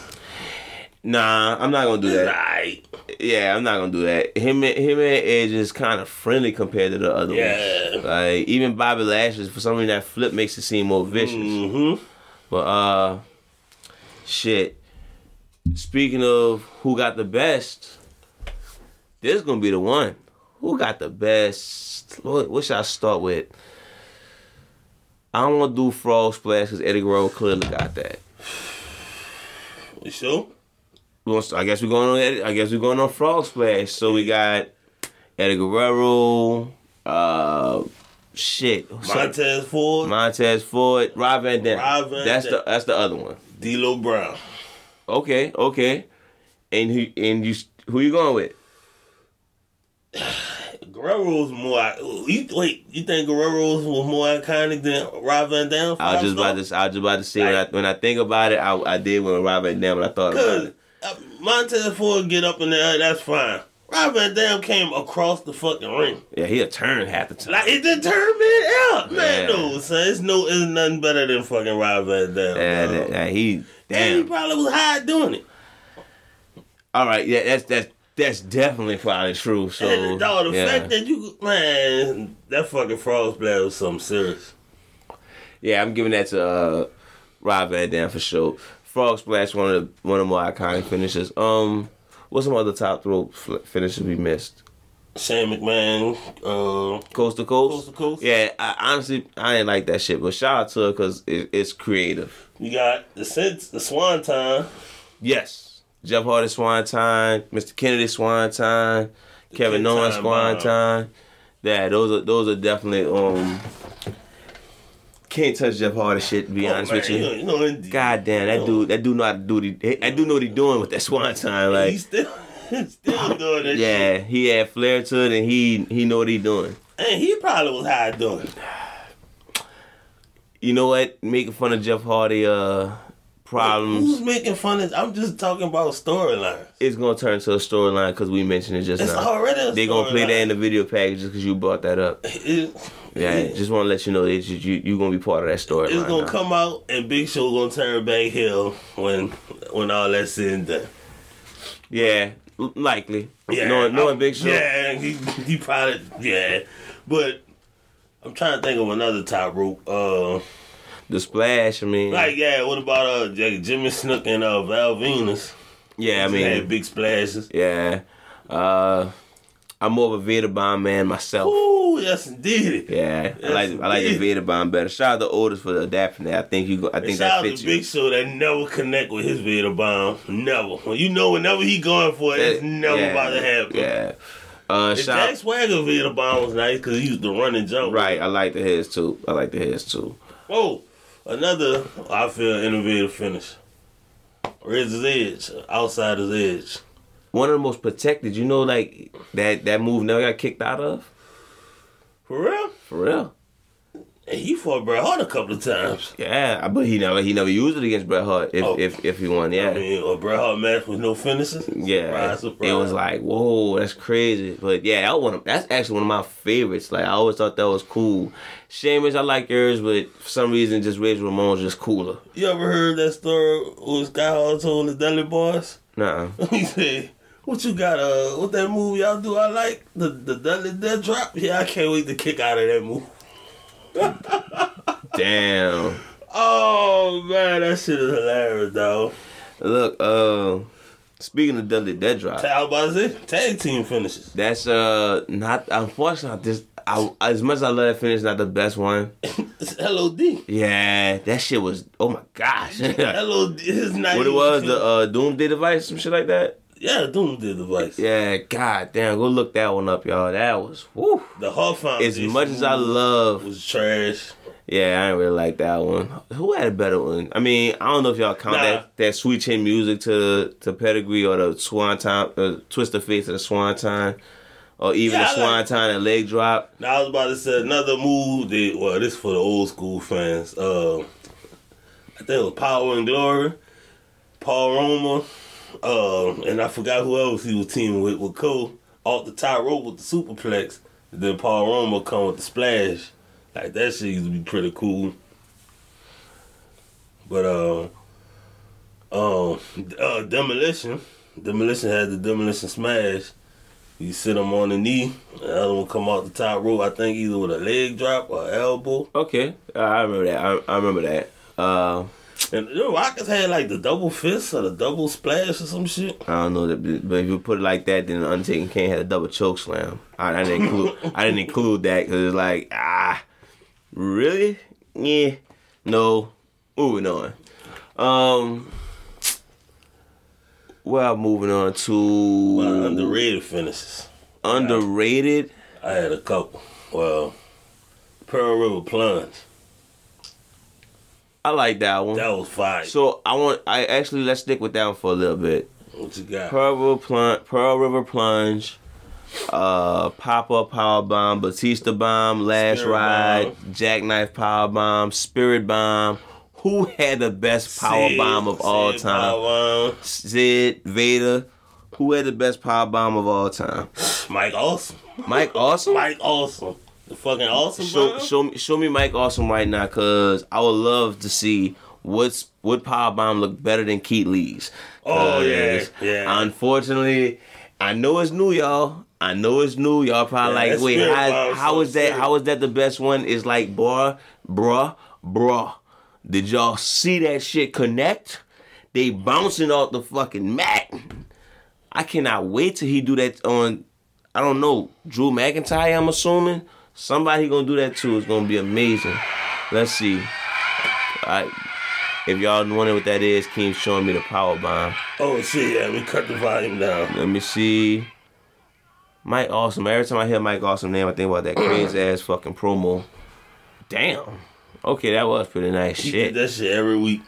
Nah, I'm not gonna do that. right. Yeah, I'm not gonna do that. Him, and- him and Edge is kind of friendly compared to the other Yeah. ones. Like even Bobby Lashley, for some reason that flip makes it seem more vicious. Mm-hmm. But uh, shit. speaking of who got the best, this is gonna be the one. Who got the best? What, what should I start with? I don't want to do frog splash because Eddie Guerrero clearly got that. You sure? We I guess we're going on. Eddie- I guess we're going on frog splash. So we got Eddie Guerrero. Uh, shit. Montez Ford, Montez Ford, Rob Van Dam. Rob Van that's Dam. the that's the other one. D'Lo Brown. Okay, okay. And who and you who you going with? Guerrero's more. You, wait, you think Guerrero's was more iconic than Rob Van Dam? I was just about to I was just about to say when I when I think about it, I I did when Rob Van Dam, but I thought about it. uh, Montez Ford get up in there, that's fine. Rob Van Dam came across the fucking ring. Yeah, he'll turn half the time. Like it determined out. Man, Yeah. no, son. It's no it's nothing better than fucking Rob Van Dam. yeah, that, that- he And he probably was high doing it. All right, yeah, that's that's that's definitely probably true. So and dog, the yeah. fact that you man, that fucking frog splash was something serious. yeah, I'm giving that to uh, Rob Van Dam for sure. Frog Splash, one of the one of the more iconic finishes. Um, what's some other top throw fl- finishes we missed? Shane McMahon, uh, Coast to coast. Coast to Coast. Yeah, I, honestly, I ain't like that shit, but shout out to her because it, it's creative. you got the sense, the Swanton. Yes, Jeff Hardy Swanton, Mr. Kennedy Swanton, Kevin Good Owens time Swan Yeah, those are those are definitely um. Can't touch Jeff Hardy shit. To be Oh, honest man, with you. you know. God damn, that dude, that dude know how to do the, I do know what he doing with that swanton. Like, he's still, still doing that shit. yeah, he had flair to it, and he he know what he doing. And he probably was high doing. You know what? Making fun of Jeff Hardy, uh, Who's problems making fun of? I'm just talking about storyline. it's gonna turn to a storyline because we mentioned it just It's now. already a They gonna play that in the video package just because you brought that up. It- Yeah, it- just want to let you know that you you, gonna be part of that storyline. it's gonna now. come out, and Big Show gonna turn back hill when when all that's said and done. Yeah, likely. Yeah, knowing, knowing Big Show. Yeah, he, he probably yeah, but I'm trying to think of another top rope. Uh, The splash. I mean, like yeah, what about uh Jimmy Snuka and uh Val Venis? yeah, I They had mean, big splashes. yeah. Uh, I'm more of a Vader bomb man myself. Ooh, yes indeed. Yeah, I Yes, like I like the indeed. Vader bomb better. Shout out to Otis for adapting that. I think you go, I think that fits you. Big Show that never connect with his Vader bomb. Never. You know whenever he going for it, it's never yeah, about to happen. Yeah. Uh, The shout, Jack Swagger Vader bomb was nice because he used to run and jump. right. I like the heads too. I like the heads too. Oh, another I feel innovative finish. Razor's Edge, Outsider's Edge. One of the most protected. You know, like that that move never got kicked out of. For real? For real. And he fought Bret Hart a couple of times. Yeah, but he never he never used it against Bret Hart. If Oh. if if he won, yeah. I mean, a Bret Hart match with no finishes. Yeah, Surprise, surprise. it was like, whoa, that's crazy. But yeah, that one, that's actually one of my favorites. Like I always thought that was cool. Sheamus, I like yours, but for some reason, just Razor Ramon's just cooler. You ever heard that story with Scott Hall told his Dudley boys? Nah, he said, "What you got? Uh, what that movie y'all do? I like the the Dudley dead drop. Yeah, I can't wait to kick out of that move. Damn. Oh man, that shit is hilarious, though. Look, uh, speaking of Dudley Dead Drop, I was about to say tag team finishes. that's uh not unfortunately this. I, as much as I love that finish, not the best one. It's LOD. Yeah, that shit was. Oh my gosh. LOD is not. What it was the uh, Doomsday device, some shit like that. Yeah, Doom did the device. Yeah, god damn, go look that one up, y'all. That was whoo. The Hall As much as I love, was trash. yeah, I ain't really like that one. Who had a better one? I mean, I don't know if y'all count Nah. that that sweet chin music to to pedigree or the swanton, uh, twist the face of the swanton, or even Yeah, the swan like- time and leg drop. Now I was about to say another move. That, well, this for the old school fans. Uh, I think it was Power and Glory, Paul Roma, uh, and I forgot who else he was teaming with. With Cole off the top rope with the superplex. Then Paul Roma come with the splash. Like that shit used to be pretty cool. But uh, um, uh, demolition, demolition had the demolition smash. You sit him on the knee, the other one come out the top rope. I think either with a leg drop or elbow. Okay, I remember that. I, I remember that. Uh, And the Rockets had like the double fist or the double splash or some shit. I don't know but if you put it like that, then the Undertaker can't have a double choke slam. I, I didn't include. I didn't include that because it's like ah, really? Yeah, no. Moving on. Um, well, moving on to My underrated finishes. underrated. I had a couple. Well, Pearl River Plunge. I like that one. That was fire. So I want. I actually let's stick with that one for a little bit. what you got? Pearl River plunge, Pearl River plunge, uh, pop up power bomb, Batista bomb, last Spirit ride, bomb. jackknife power bomb, spirit bomb. Who had the best power Sid- bomb of all time? Sid Vader. Who had the best power bomb of all time? Mike Awesome. Mike Awesome. Mike Awesome. The fucking Awesome Show, show me, show me Mike Awesome right now, cause I would love to see what's what power bomb look better than Keith Lee's. Oh, yeah, yeah. Unfortunately, I know it's new, y'all. I know it's new. Y'all probably Yeah, like, wait, how, how is that? How is that the best one? It's like, bruh, bruh, bruh. Did y'all see that shit connect? They bouncing off the fucking mat. I cannot wait till he do that on. I don't know Drew McIntyre. I'm assuming somebody gonna do that too. It's gonna be amazing. Let's see. I, if y'all wondering what that is, Keem showing me the power bomb. Oh shit, yeah, we cut the volume down. Let me see. Mike Awesome. Every time I hear Mike Awesome name, I think about that crazy ass fucking promo. Damn. Okay, that was pretty nice He shit. that shit every week.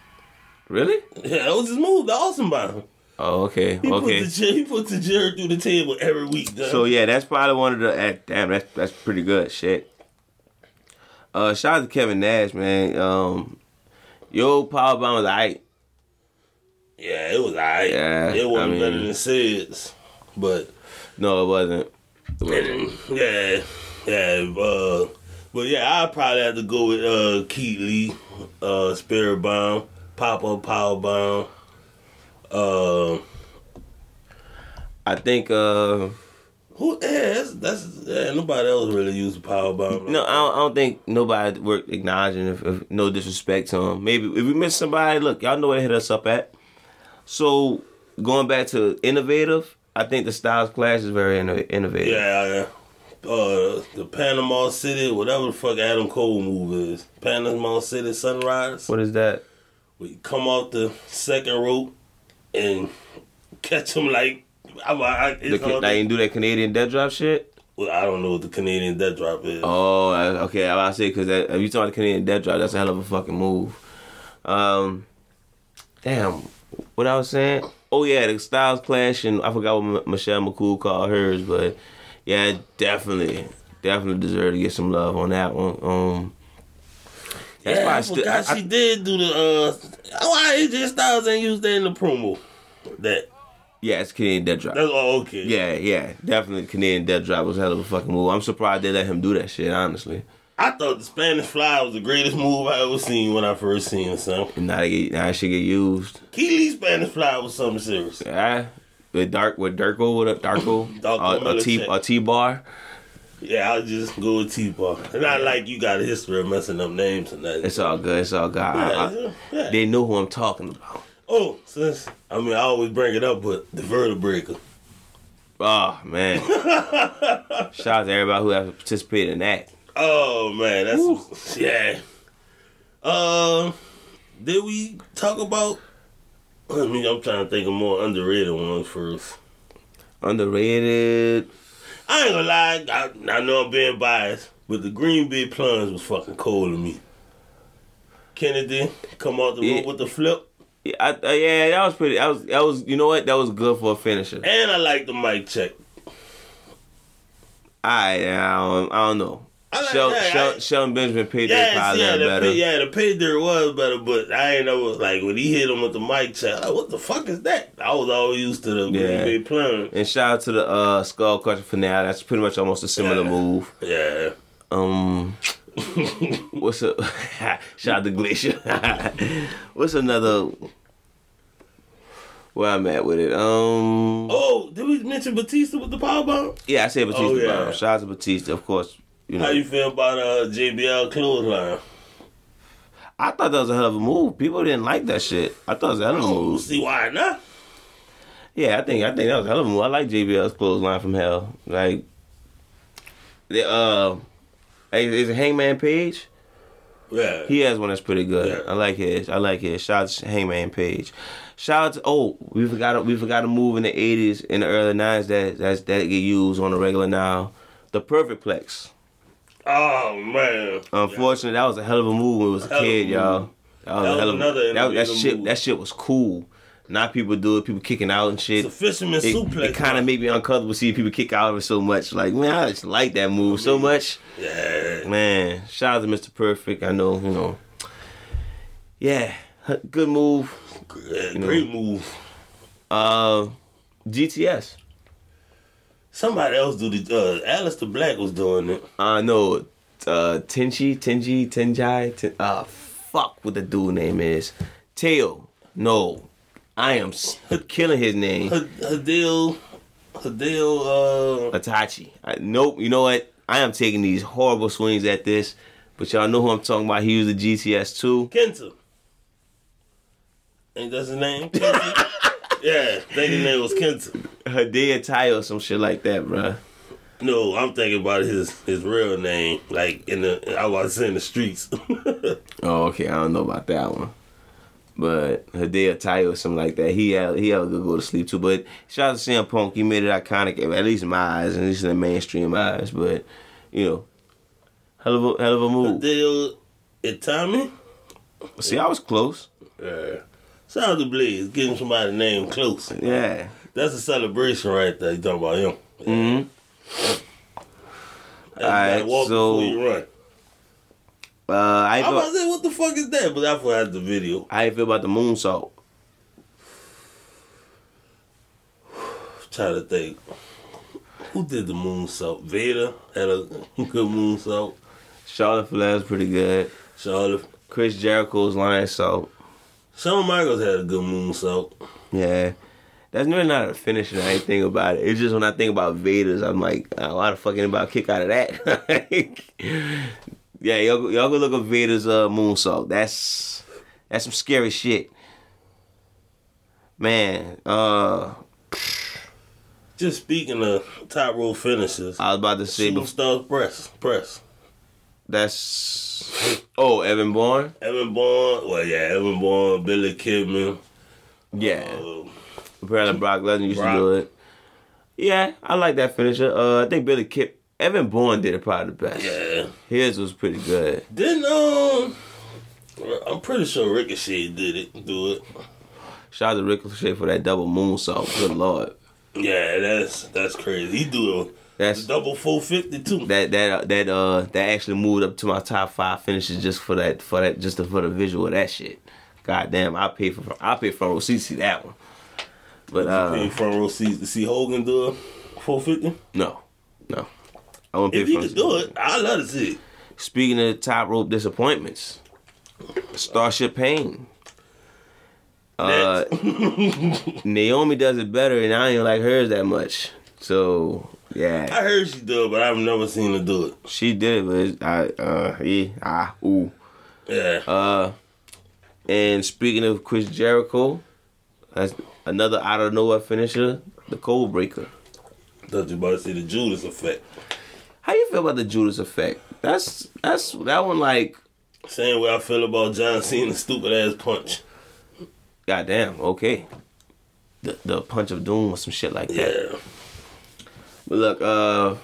Really? Yeah, that was his move, the Awesome bomb. Oh, okay. He Okay. put the he put the chair through the table every week. dog. So yeah, that's probably one of the. eh, Damn, that's that's pretty good shit. Uh, shout out to Kevin Nash, man. Um, yo, power bomb was alright. yeah, it was alright. Yeah, it wasn't I mean- better than Sid's, but No, it wasn't. It wasn't. yeah, yeah. Uh, but yeah, I'd probably have to go with uh, Keith Lee, uh, Spirit Bomb, Pop Up Power Bomb. Uh, I think. Uh, who? Yeah, that's, that's yeah. Nobody else really used a power bomb. no, I don't, I don't think nobody worth acknowledging. If, if no disrespect to him, maybe if we miss somebody, look, y'all know where to hit us up at. So going back to innovative, I think the Styles Clash is very innovative. Yeah, yeah. Uh, the Panama City, whatever the fuck Adam Cole move is, Panama City Sunrise. What is that? We come off the second rope and catch him like I, I, The, it's Ca- hard I to- didn't do that Canadian Destroyer shit. well, I don't know what the Canadian Destroyer is. Oh, okay. I say because if you talking about the Canadian Destroyer, that's a hell of a fucking move. Um, damn, what I was saying? Oh yeah, the Styles Clash, and I forgot what M- Michelle McCool called hers, but yeah, definitely, definitely deserve to get some love on that one. Um, that's yeah, why I, I forgot I- she did do the. uh Why AJ Styles ain't used that in the promo? That yeah, it's Canadian Destroyer. that's oh, okay. Yeah, yeah, definitely Canadian Destroyer was a hell of a fucking move. I'm surprised they let him do that shit, honestly. I thought the Spanish Fly was the greatest move I ever seen when I first seen it. And now they get, now it should get used. Keith Lee Spanish Fly was something serious. Yeah, with dark with Darko with a Darko, Darko a, a T Milicic. bar. Yeah, I'll just go with T-Bar. Not like you got a history of messing up names and that. It's all good. It's all good. I- yeah, they know who I'm talking about. Oh, since I mean I always bring it up, but the Vertebreaker. Oh man! Shout out to everybody who has participated in that. Oh man, that's yeah. Uh, did we talk about? I mean, I'm trying to think of more underrated ones first. Underrated. I ain't gonna lie, I, I know I'm being biased, but the Green Bay plunge was fucking cold to me. Kennedy come off the Yeah. rope with the flip, Yeah, I, uh, yeah, that was pretty. That was that was. You know what? That was good for a finisher. and I like the mic check. I I don't, I don't know. I like Shel, that. Shel, I- Shelton Benjamin pay dirt probably yeah, the better. yeah, the pay dirt was better, but I ain't know like when he hit him with the mic check. Like, what the fuck is that? I was always used to the Yeah. Green Bay. And shout out to the uh, Skull Crusher finale. That's pretty much almost a similar Yeah. move. Yeah. Um, what's up? shout out to Glacier. what's another? Where I'm at with it? Um, Oh, did we mention Batista with the power bomb? yeah, I said Batista. Oh, yeah. Bomb. Shout out to Batista, of course. You know, How you feel about uh JBL clothesline? I thought that was a hell of a move. People didn't like that shit. I thought it was a hell of a Oh, move. see why not? Yeah, I think I think that was a hell of a move. I like JBL's clothesline from hell. Like, the uh, hey, is it Hangman Page? Yeah. He has one that's pretty good. Yeah. I like his. I like his. Shout out to Hangman Page. Shout out to oh we forgot we forgot a move in the eighties in the early nineties that that's that get used on the regular now. The Perfect Plex. Oh man. Unfortunately, that was a hell of a move when we was a a kid, y'all. That was, That was hell of another that, that shit. move. That shit was cool. Not people do it. People kicking out and shit. It's a fisherman It, suplex. it kind of made me uncomfortable seeing people kick out of it so much. Like man, I just like that move so much. Yeah. Man, shout out to Mr. Perfect. I know, you know. Yeah, good move. yeah great move. Uh, GTS. Somebody else do the. Uh, Aleister Black was doing it. I know. Uh, Tenchi, Tenji, Tenjai. Ten, uh, fuck what the dude name is. Teo. No, I am s- killing his name. Hadil. Hadil. Uh, Itachi. I, nope. You know what? I am taking these horrible swings at this, but y'all know who I'm talking about. He was a GTS too. Kenta. Ain't that his name? Yeah, I think his name was Kenta. Hideo Tai or some shit like that, bruh. No, I'm thinking about his his real name, like in the I was in the streets. Oh, okay. I don't know about that one. But Hideo Tai or something like that. He had he had a good go to sleep too. But shout out to CM Punk. He made it iconic, at least in my eyes, and at least in the mainstream eyes. But you know, hell of a hell of a move. Hadil Itami. See, I was close. Yeah. Shout out to Blaze, getting somebody name close. Yeah. That's a celebration right there. You talking about him? Mm-hmm. Alright, walk so- before you run. Uh, I I was about feel, to say, what the fuck is that? But I forgot the video. how you feel about the moonsault? trying to think. Who did the moonsault? Vader had a good moonsault. Charlotte Flair was pretty good. Charlotte. Chris Jericho's Lionsault. Shawn Michaels had a good moonsault. Yeah. That's really not a finisher or anything about it. It's just when I think about Vader's, I'm like, oh, why the fuck anybody kick out of that? yeah, y'all, go- y'all go look at Vader's uh, moonsault. That's that's some scary shit. Man, uh, Just speaking of top row finishes, I was about to say, Superstar press, press. That's oh Evan Bourne. Evan Bourne, well, yeah, Evan Bourne, Billy Kidman. Yeah, Um, apparently Brock Lesnar used Brock. to do it. Yeah, I like that finisher. Uh, I think Billy Kip, Evan Bourne did it probably the best. yeah. His was pretty good. Didn't um, I'm pretty sure Ricochet did it. Do it. Shout out to Ricochet for that double moonsault. Good lord. Yeah, that's that's crazy. He do That's double 450 too. that that that uh that actually moved up to my top five finishes just for that for that just for the visual of that shit. God damn, I pay for I pay for row seats to see that one. But Pay uh front row seats to see Hogan do a 450. no, no, I won't pay for. If he for could do it, I'd love to see it. Speaking of top rope disappointments, Starship Pain. Uh, Naomi does it better, and I ain't like hers that much. So yeah, I heard she do it, but I've never seen her do it. she did it, but I uh yeah ah ooh. Yeah. Uh, and speaking of Chris Jericho, that's another out of nowhere finisher, the Codebreaker. Thought you about to say the Judas effect. How you feel about the Judas Effect? That's that's that one like Same way I feel about John Cena's stupid ass punch. goddamn okay. The the punch of doom or some shit like that. Yeah. But look, uh,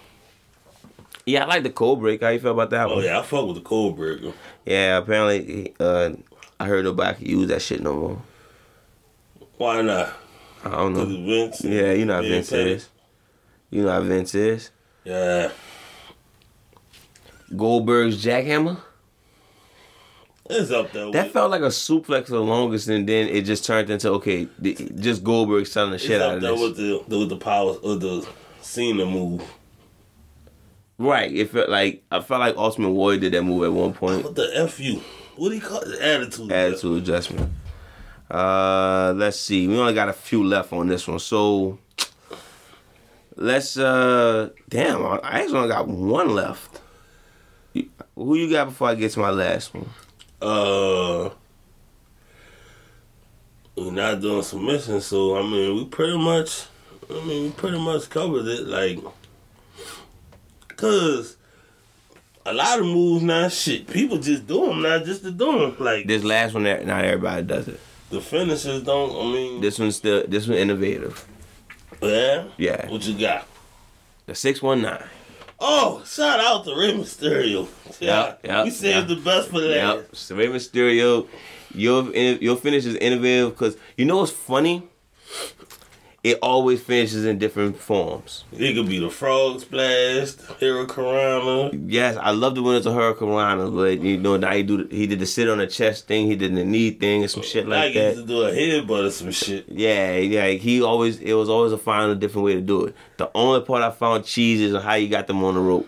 yeah, I like the Cold break. How you feel about that Oh one? yeah, I fuck with the cold break. Yeah, apparently, uh, I heard nobody can use that shit no more. Why not? I don't know. Vince. Yeah, you know how Vince Petty. is. You know how Vince is. Yeah. Goldberg's jackhammer. It's up there. That felt like a suplex the longest, and then it just turned into okay, just Goldberg selling the shit out up of there this. with the, with the power of the Cena move. Right? It felt like I felt like Ultimate Warrior did that move at one point. What the fu? What do you call it? Attitude. Attitude adjustment. Uh, let's see. We only got a few left on this one, so let's. uh Damn, I actually only got one left. Who you got before I get to my last one? Uh, we're not doing submissions, so I mean, we pretty much, I mean, we pretty much covered it. Like, cause a lot of moves now, shit, people just do them now just to do them. Like This last one, not everybody does it. the finishers don't. I mean, This one's still this one innovative. yeah, Yeah, What you got? the six one nine. Oh, shout out to Rey Mysterio. Yeah, yeah, we saved yeah. the best for last. Yep. So Rey Mysterio, your your finish is innovative because you know what's funny. It always finishes in different forms. It could be the frog splash, the Hurricanrana. Yes, I love the winners of Hurricanrana, but you know now he do he did the sit on the chest thing, he did the knee thing and some shit like that. Like he used to do a headbutt or some shit. Yeah, yeah, he always it was always a find a different way to do it. The only part I found cheese is how you got them on the rope.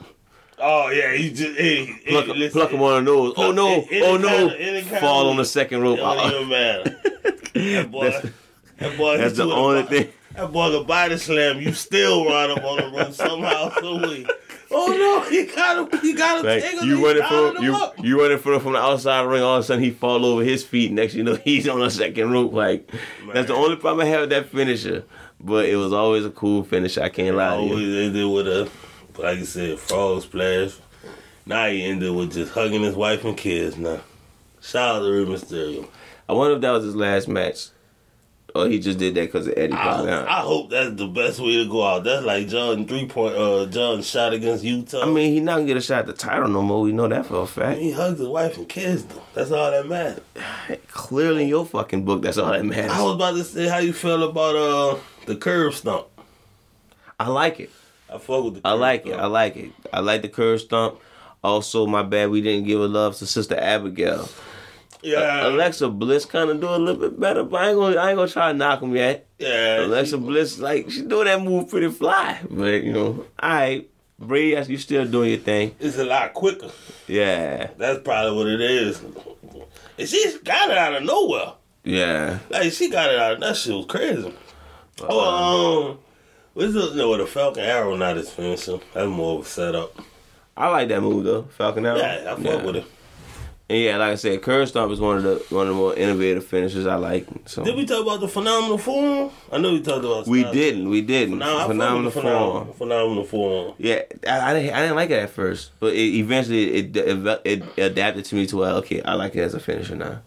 Oh yeah, he just hey, hey Pluck, listen, pluck them on the nose. Oh no! Any Oh no! any kinda Fall on the second rope. It don't even matter. That boy, That's- that boy, That's the only thing. That boy could body slam. You still run up on the rope somehow, some way. Oh no, he got him. He got him. Like, tangled, you running from you up. you running from from the outside ring. All of a sudden he fall over his feet. Next you know he's on the second rope. Like that's the only problem I have with that finisher. But it was always a cool finish. I can't lie to you. Always ended with a, like you said, frog splash. Now he ended with just hugging his wife and kids. Now, shout out to Rey Mysterio. I wonder if that was his last match, or he just did that because of Eddie. Probably. I, I hope that's the best way to go out. That's like Jordan three point. Uh, Jordan shot against Utah. I mean, he not gonna get a shot at the title no more. We know that for a fact. he hugged his wife and kids. Though. That's all that matters. Clearly, in your fucking book, that's all that matters. I was about to say how you feel about uh the curb stump. I like it. I fuck with the. I like it. I like it. I like the curb stump. Also, my bad, we didn't give a love to Sister Abigail. Yeah, Alexa Bliss kind of do a little bit better, but I ain't gonna, I ain't gonna try to knock him yet. yeah. Alexa Bliss, like she do that move pretty fly, but you know, all right, Brady, you still doing your thing. It's a lot quicker. Yeah, That's probably what it is. And she got it out of nowhere. yeah. Like she got it out. Of that shit was crazy. Oh, um, what's the no? The Falcon Arrow not his finisher. That's more of a setup. I like that move though, Falcon Arrow. Yeah, I fuck with it. And yeah, like I said, curb stomp is one of the one of the more innovative finishes I like. So Did we talk about the phenomenal form? I know we talked about. we didn't, we didn't. I Phenomenal the form. phenomenal, phenomenal form. Yeah, I, I didn't I didn't like it at first, but it, eventually it, it it adapted to me to where okay, I like it as a finisher now.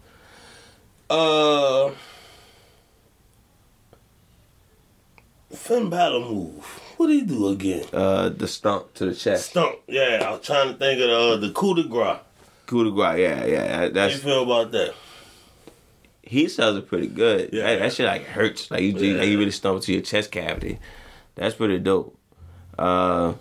Uh, Finn Balor move. What did he do again? Uh, the stomp to the chest, Stump. Yeah, I was trying to think of the, uh, the coup de grace. Coup de grace. Yeah, yeah, That's, How you feel about that? he sells it pretty good. Yeah. That, that shit like hurts. Like you, Yeah. like you really stomp to your chest cavity. That's pretty dope. Uh,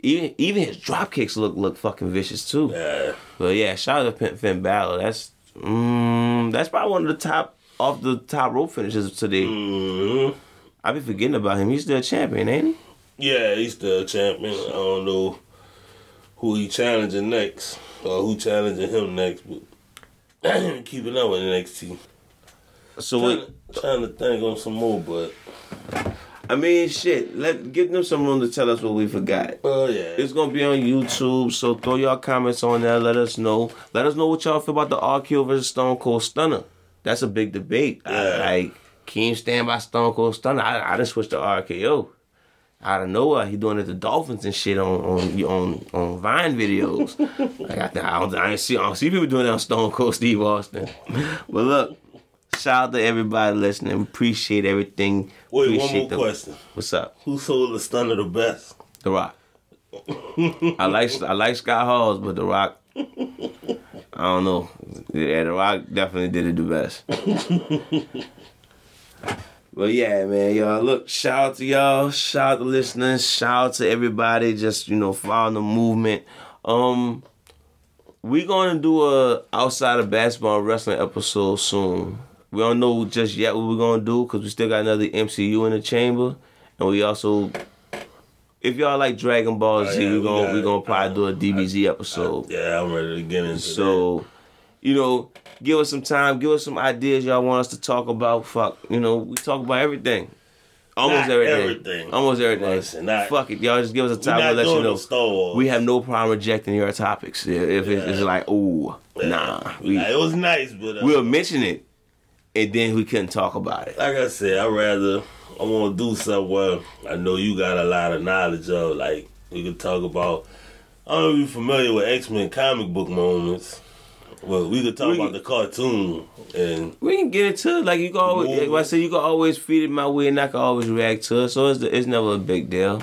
even even his drop kicks look look fucking vicious too. Yeah. But yeah, shout out to Finn- Finn Balor. That's mm, that's probably one of the top off the top rope finishes today. hmm I be forgetting about him. He's still a champion, ain't he? Yeah, he's still a champion. I don't know who he challenging next or who challenging him next, but I ain't keeping up with NXT. So Trying, to, trying to think on some more, but I mean, shit. Let give them some room to tell us what we forgot. oh yeah, It's gonna be on YouTube, so throw y'all comments on there. Let us know. Let us know what y'all feel about the RKO versus Stone Cold Stunner. That's a big debate. I, Yeah. like, Keem stand by Stone Cold Stunner. I, I just switched to RKO. Out of nowhere, he doing it to Dolphins and shit on on on, on Vine videos. like I, I don't, I ain't see I don't see people doing that on Stone Cold Steve Austin. But look, shout out to everybody listening. Appreciate everything. Wait, one more the- question. What's up? Who sold the stunner the best? The Rock. I like I like Scott Halls, but The Rock, I don't know. Yeah, The Rock definitely did it the best. But yeah, man, y'all. Look, shout out to y'all. Shout out to listeners. Shout out to everybody. Just you know, following the movement. Um, we're gonna do a outside of basketball wrestling episode soon. We don't know just yet what we're gonna do because we still got another MCU in the chamber, and we also, if y'all like Dragon Ball Z, Oh, yeah, we we gonna we it. gonna probably do a DBZ episode. Yeah, I'm ready to get into So, you know, give us some time, give us some ideas y'all want us to talk about. Fuck, you know, we talk about everything. Almost everything. everything. Almost everything. Listen, not- Fuck it, y'all. Just give us a topic. We'll let you know. no Star Wars. We have no problem rejecting your topics. If if it's, it's like, ooh, nah, we, Like, it was nice, but uh, we'll mention it, and then we couldn't talk about it. like I said, I rather I want to do something where I know you got a lot of knowledge of. Like we could talk about. I don't know if you're familiar with X Men comic book moments. Well, we could talk We- about the cartoon and We can get into it. Like you can always, like I said, you can always feed it my way, and I can always react to it. So it's it's never a big deal.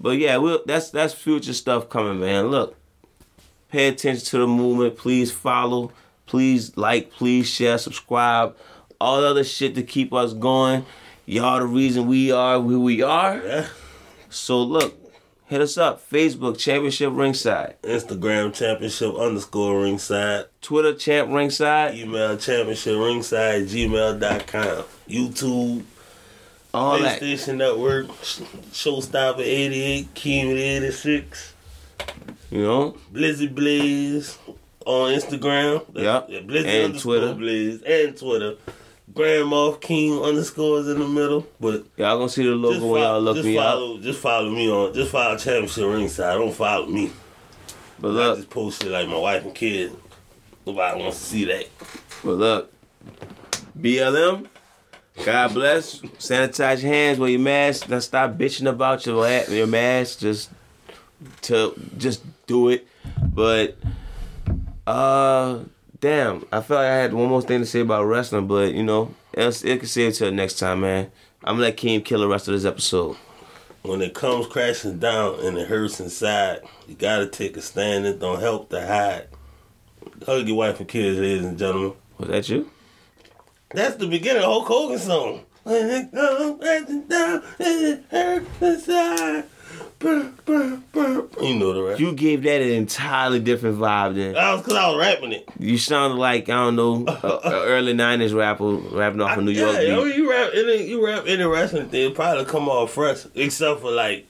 But yeah, we'll, that's that's future stuff coming, man. Look, pay attention to the movement. Please follow. Please like. Please share. Subscribe. All the other shit to keep us going. Y'all the reason we are who we are. yeah, So look, hit us up. Facebook Championship Ringside. Instagram championship underscore ringside. Twitter Champ Ringside. Email championship ringside gmail.com. YouTube, All that. PlayStation Network, Showstopper 88, Keem 86. You know. Blizzy Blaze on Instagram. Yep. Yeah, Blizzy And Twitter. Blaze and Twitter. Grandma King underscores in the middle. But Y'all gonna see the logo when y'all follow, look just me up. follow just follow me on just follow Championship Ringside. Don't follow me. But look, I just post shit like my wife and kids. Nobody wants to see that. but look. BLM. God bless. Sanitize your hands. Wear your mask. Now stop bitching about your your mask. Just to just do it. But uh, damn. I felt like I had one more thing to say about wrestling, but you know, else it can save it till next time, man. I'm gonna let Keem kill the rest of this episode. When it comes crashing down and it hurts inside, you gotta take a stand. It don't help to hide. Hug your wife and kids, ladies and gentlemen. Was that you? That's the beginning of Hulk Hogan song. When it comes crashing down and it hurts inside. You know the rap. You gave that an entirely different vibe then. That was because I was rapping it. You sounded like I don't know, a, a early '90s rapper rapping off a New York yeah, beat. I mean, you rap any, you rap any wrestling thing, probably come off fresh, except for like,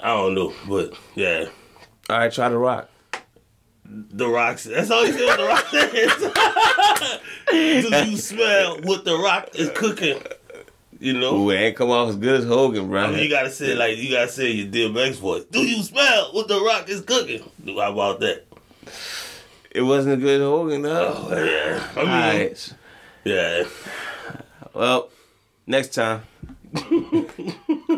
I don't know, but yeah, All right, try to rock. the Rock. That's all you say. What the Rock says. Do you smell what the Rock is cooking? You know, it ain't come off as good as Hogan, bro. I mean, you gotta say like you gotta say your DMX voice. Do you smell what the Rock is cooking? How about that? It wasn't a good Hogan though. Oh, yeah, I mean, yeah. Well, next time.